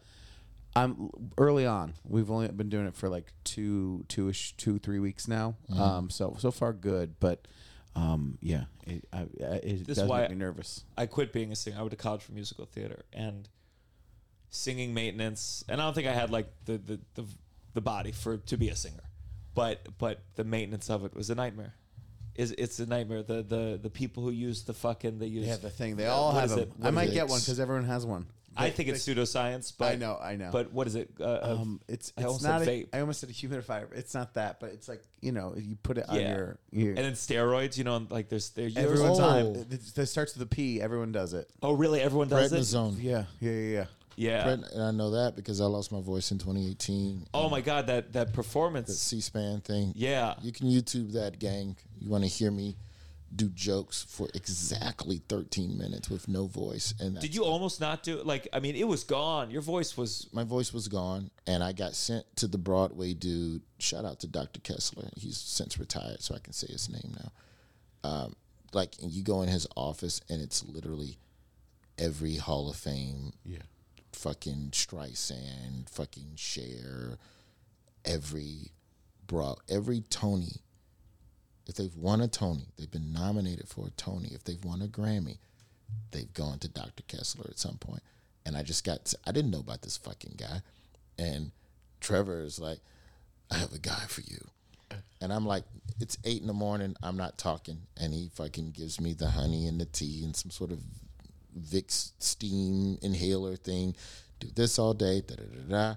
i'm early on we've only been doing it for like two two ish two three weeks now um so so far good but um yeah it, I, I- it This does why- make me nervous I quit being a singer. I went to college for musical theater and singing maintenance. And I don't think I had like the the, the, the body for to be a singer, but but the maintenance of it was a nightmare. Is it's a nightmare. The the the people who use the fucking they use they have the thing they all what have is them it? i What might is get one because everyone has one I think it's pseudoscience, but I know, I know. But what is it? Uh, uh, um, it's I it's almost not. said A, vape. I almost said a humidifier. It's not that, but it's like you know, you put it on Yeah. your. your and then steroids. You know, like there's there years everyone of time. Oh. That starts with a P. Everyone does it. Oh, really? Everyone does it. Prednisone. Yeah, yeah, yeah, yeah. Yeah. Pred- and I know that because I lost my voice in 2018. oh my god, that that The performance. C-SPAN thing. Yeah. You can YouTube that, gang. You want to hear me do jokes for exactly 13 minutes with no voice. And Did that's- you almost not do it? Like, I mean, it was gone. Your voice was. my voice was gone, and I got sent to the Broadway dude. Shout out to Dr. Kessler. He's since retired, so I can say his name now. Um, like, and you go in his office, and it's literally every Hall of Fame, Yeah. Fucking Streisand, fucking Cher, every bro, every Tony. If they've won a Tony, they've been nominated for a Tony. If they've won a Grammy, they've gone to Dr. Kessler at some point. And I just got, I didn't know about this fucking guy. And Trevor is like, I have a guy for you. And I'm like, it's eight in the morning. I'm not talking. And he fucking gives me the honey and the tea and some sort of Vicks steam inhaler thing. Do this all day. Da da da da.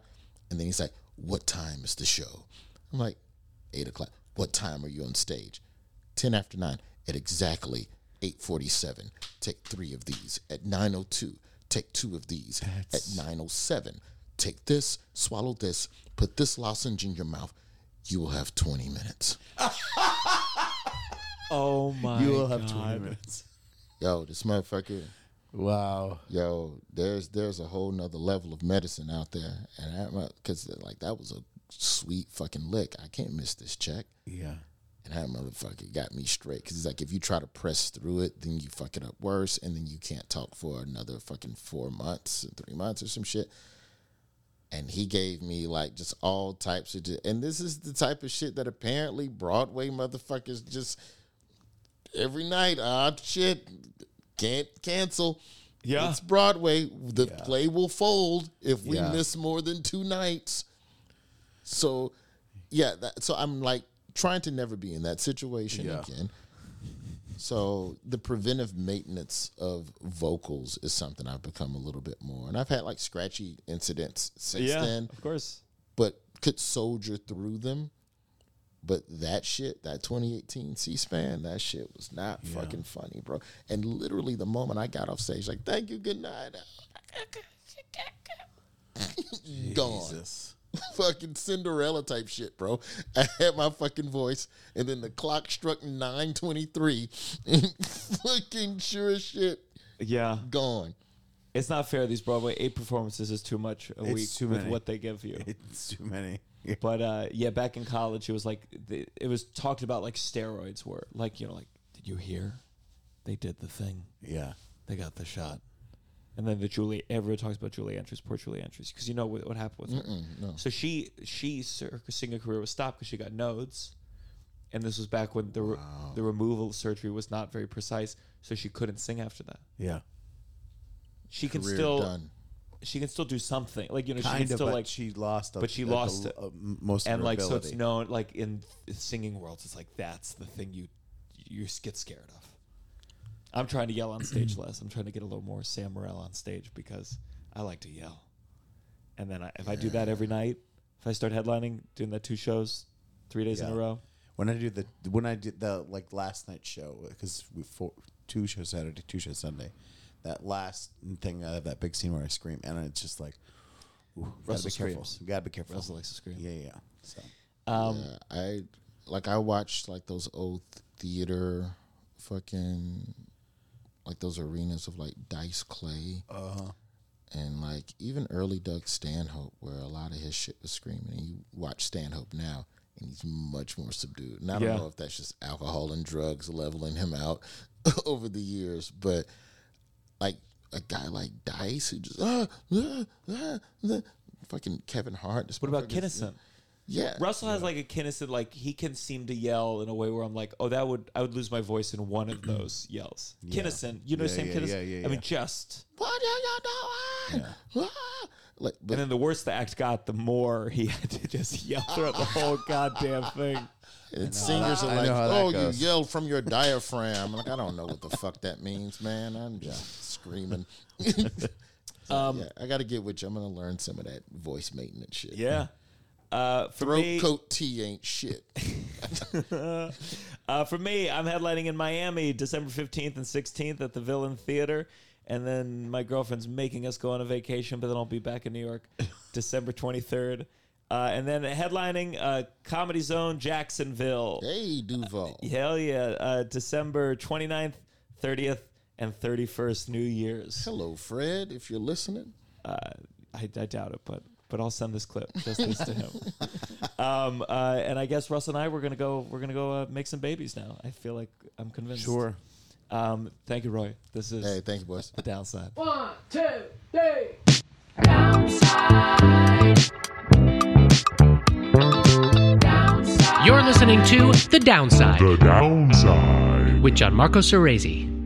And then he's like, What time is the show? I'm like, Eight o'clock. What time are you on stage? Ten after nine. At exactly eight forty-seven. Take three of these. At nine o two. Take two of these. At nine o seven. Take this. Swallow this. Put this lozenge in your mouth. You will have twenty minutes. Oh my! You will have 20 minutes. Yo, this motherfucker. Wow. yo, there's there's a whole nother level of medicine out there, and because like that was a sweet fucking lick. I can't miss this check, Yeah. and that motherfucker got me straight. Because he's like, if you try to press through it, then you fuck it up worse, and then you can't talk for another fucking four months, three months, or some shit. And he gave me like just all types of, and this is the type of shit that apparently Broadway motherfuckers just every night. Ah, shit, can't cancel. Yeah. It's Broadway. The play will fold if we Yeah. miss more than two nights. So, yeah. That, so I'm like trying to never be in that situation Yeah. again. So the preventive maintenance of vocals is something I've become a little bit more, and I've had like scratchy incidents since yeah, then, of course. but could soldier through them. But that shit, that 2018 C-SPAN, that shit was not fucking funny, bro. And literally the moment I got off stage, like, thank you, good night. Gone. Fucking Cinderella type shit, bro. I had my fucking voice, and then the clock struck 923, and fucking sure as shit, Yeah, gone. it's not fair. These Broadway eight performances is too much a It's week too with many. what they give you. It's too many. But uh, yeah, back in college, it was like the, it was talked about like steroids were like you know like did you hear? They did the thing. Yeah. they got the shot. And then the Julie everyone talks about Julie Andrews poor Julie Andrews because you know what, what happened with her? So she she her singing career was stopped because she got nodes. And this was back when the re- the removal surgery was not very precise so she couldn't sing after that. Yeah. she can Career still done. She can still do something like you know she Kind can of, still but like she lost. A, but she a- lost a- it. a- most of and her like so ability. it's known like in the singing worlds it's like that's the thing you you get scared of i'm trying to yell on stage less i'm trying to get a little more sam morril on stage because i like to yell and then I, if i do that every night if i start headlining doing that two shows three days in Yeah. a row when I do the when I did the like last night show because we four two shows Saturday, two shows Sunday. That last thing, I have that big scene where I scream, and it's just like, ooh, gotta be careful. screams. You gotta be careful. Russell likes to scream. Yeah, yeah. So um Yeah, I like I watched like those old theater fucking like those arenas of like Dice Clay. Uh-huh. And like even early Doug Stanhope, where a lot of his shit was screaming, and you watch Stanhope now, and he's much more subdued. And I don't Yeah. know if that's just alcohol and drugs leveling him out over the years, but like a guy like Dice who just ah, ah, ah, ah, fucking Kevin Hart. what about Kinison Yeah, russell has like a Kinison like he can seem to yell in a way where i'm like oh that would i would lose my voice in one of those yells Kinison you know Yeah, sam yeah, Kinison yeah, yeah, i mean just What are you doing? Ah! Like, but And then the worse the act got, the more he had to just yell throughout the whole goddamn thing. And singers I are like, know how that "Oh, goes." you yelled from your diaphragm." like, I don't know what the fuck that means, man. I'm just screaming. Um, yeah, I got to get with you. I'm gonna learn some of that voice maintenance shit. Yeah. Uh, for throat me, coat tea ain't shit. uh, for me, I'm headlining in Miami December 15th and 16th at the Villain Theater. And then my girlfriend's making us go on a vacation, but then I'll be back in New York December 23rd. Uh, and then headlining uh, Comedy Zone Jacksonville. hey, Duval. Hell yeah. Uh, December 29th, 30th, and 31st, New Year's. Hello, Fred. If you're listening, uh, I, I doubt it, but but I'll send this clip just this to him. Um, uh, and I guess Russ and I we're gonna go we're gonna go uh, make some babies now. I feel like I'm convinced. sure. Um, thank you, Roy. This is hey, thank you, boys. the downside. One, two, three. Downside. Downside. You're listening to The Downside The downside. with Gianmarco Soresi.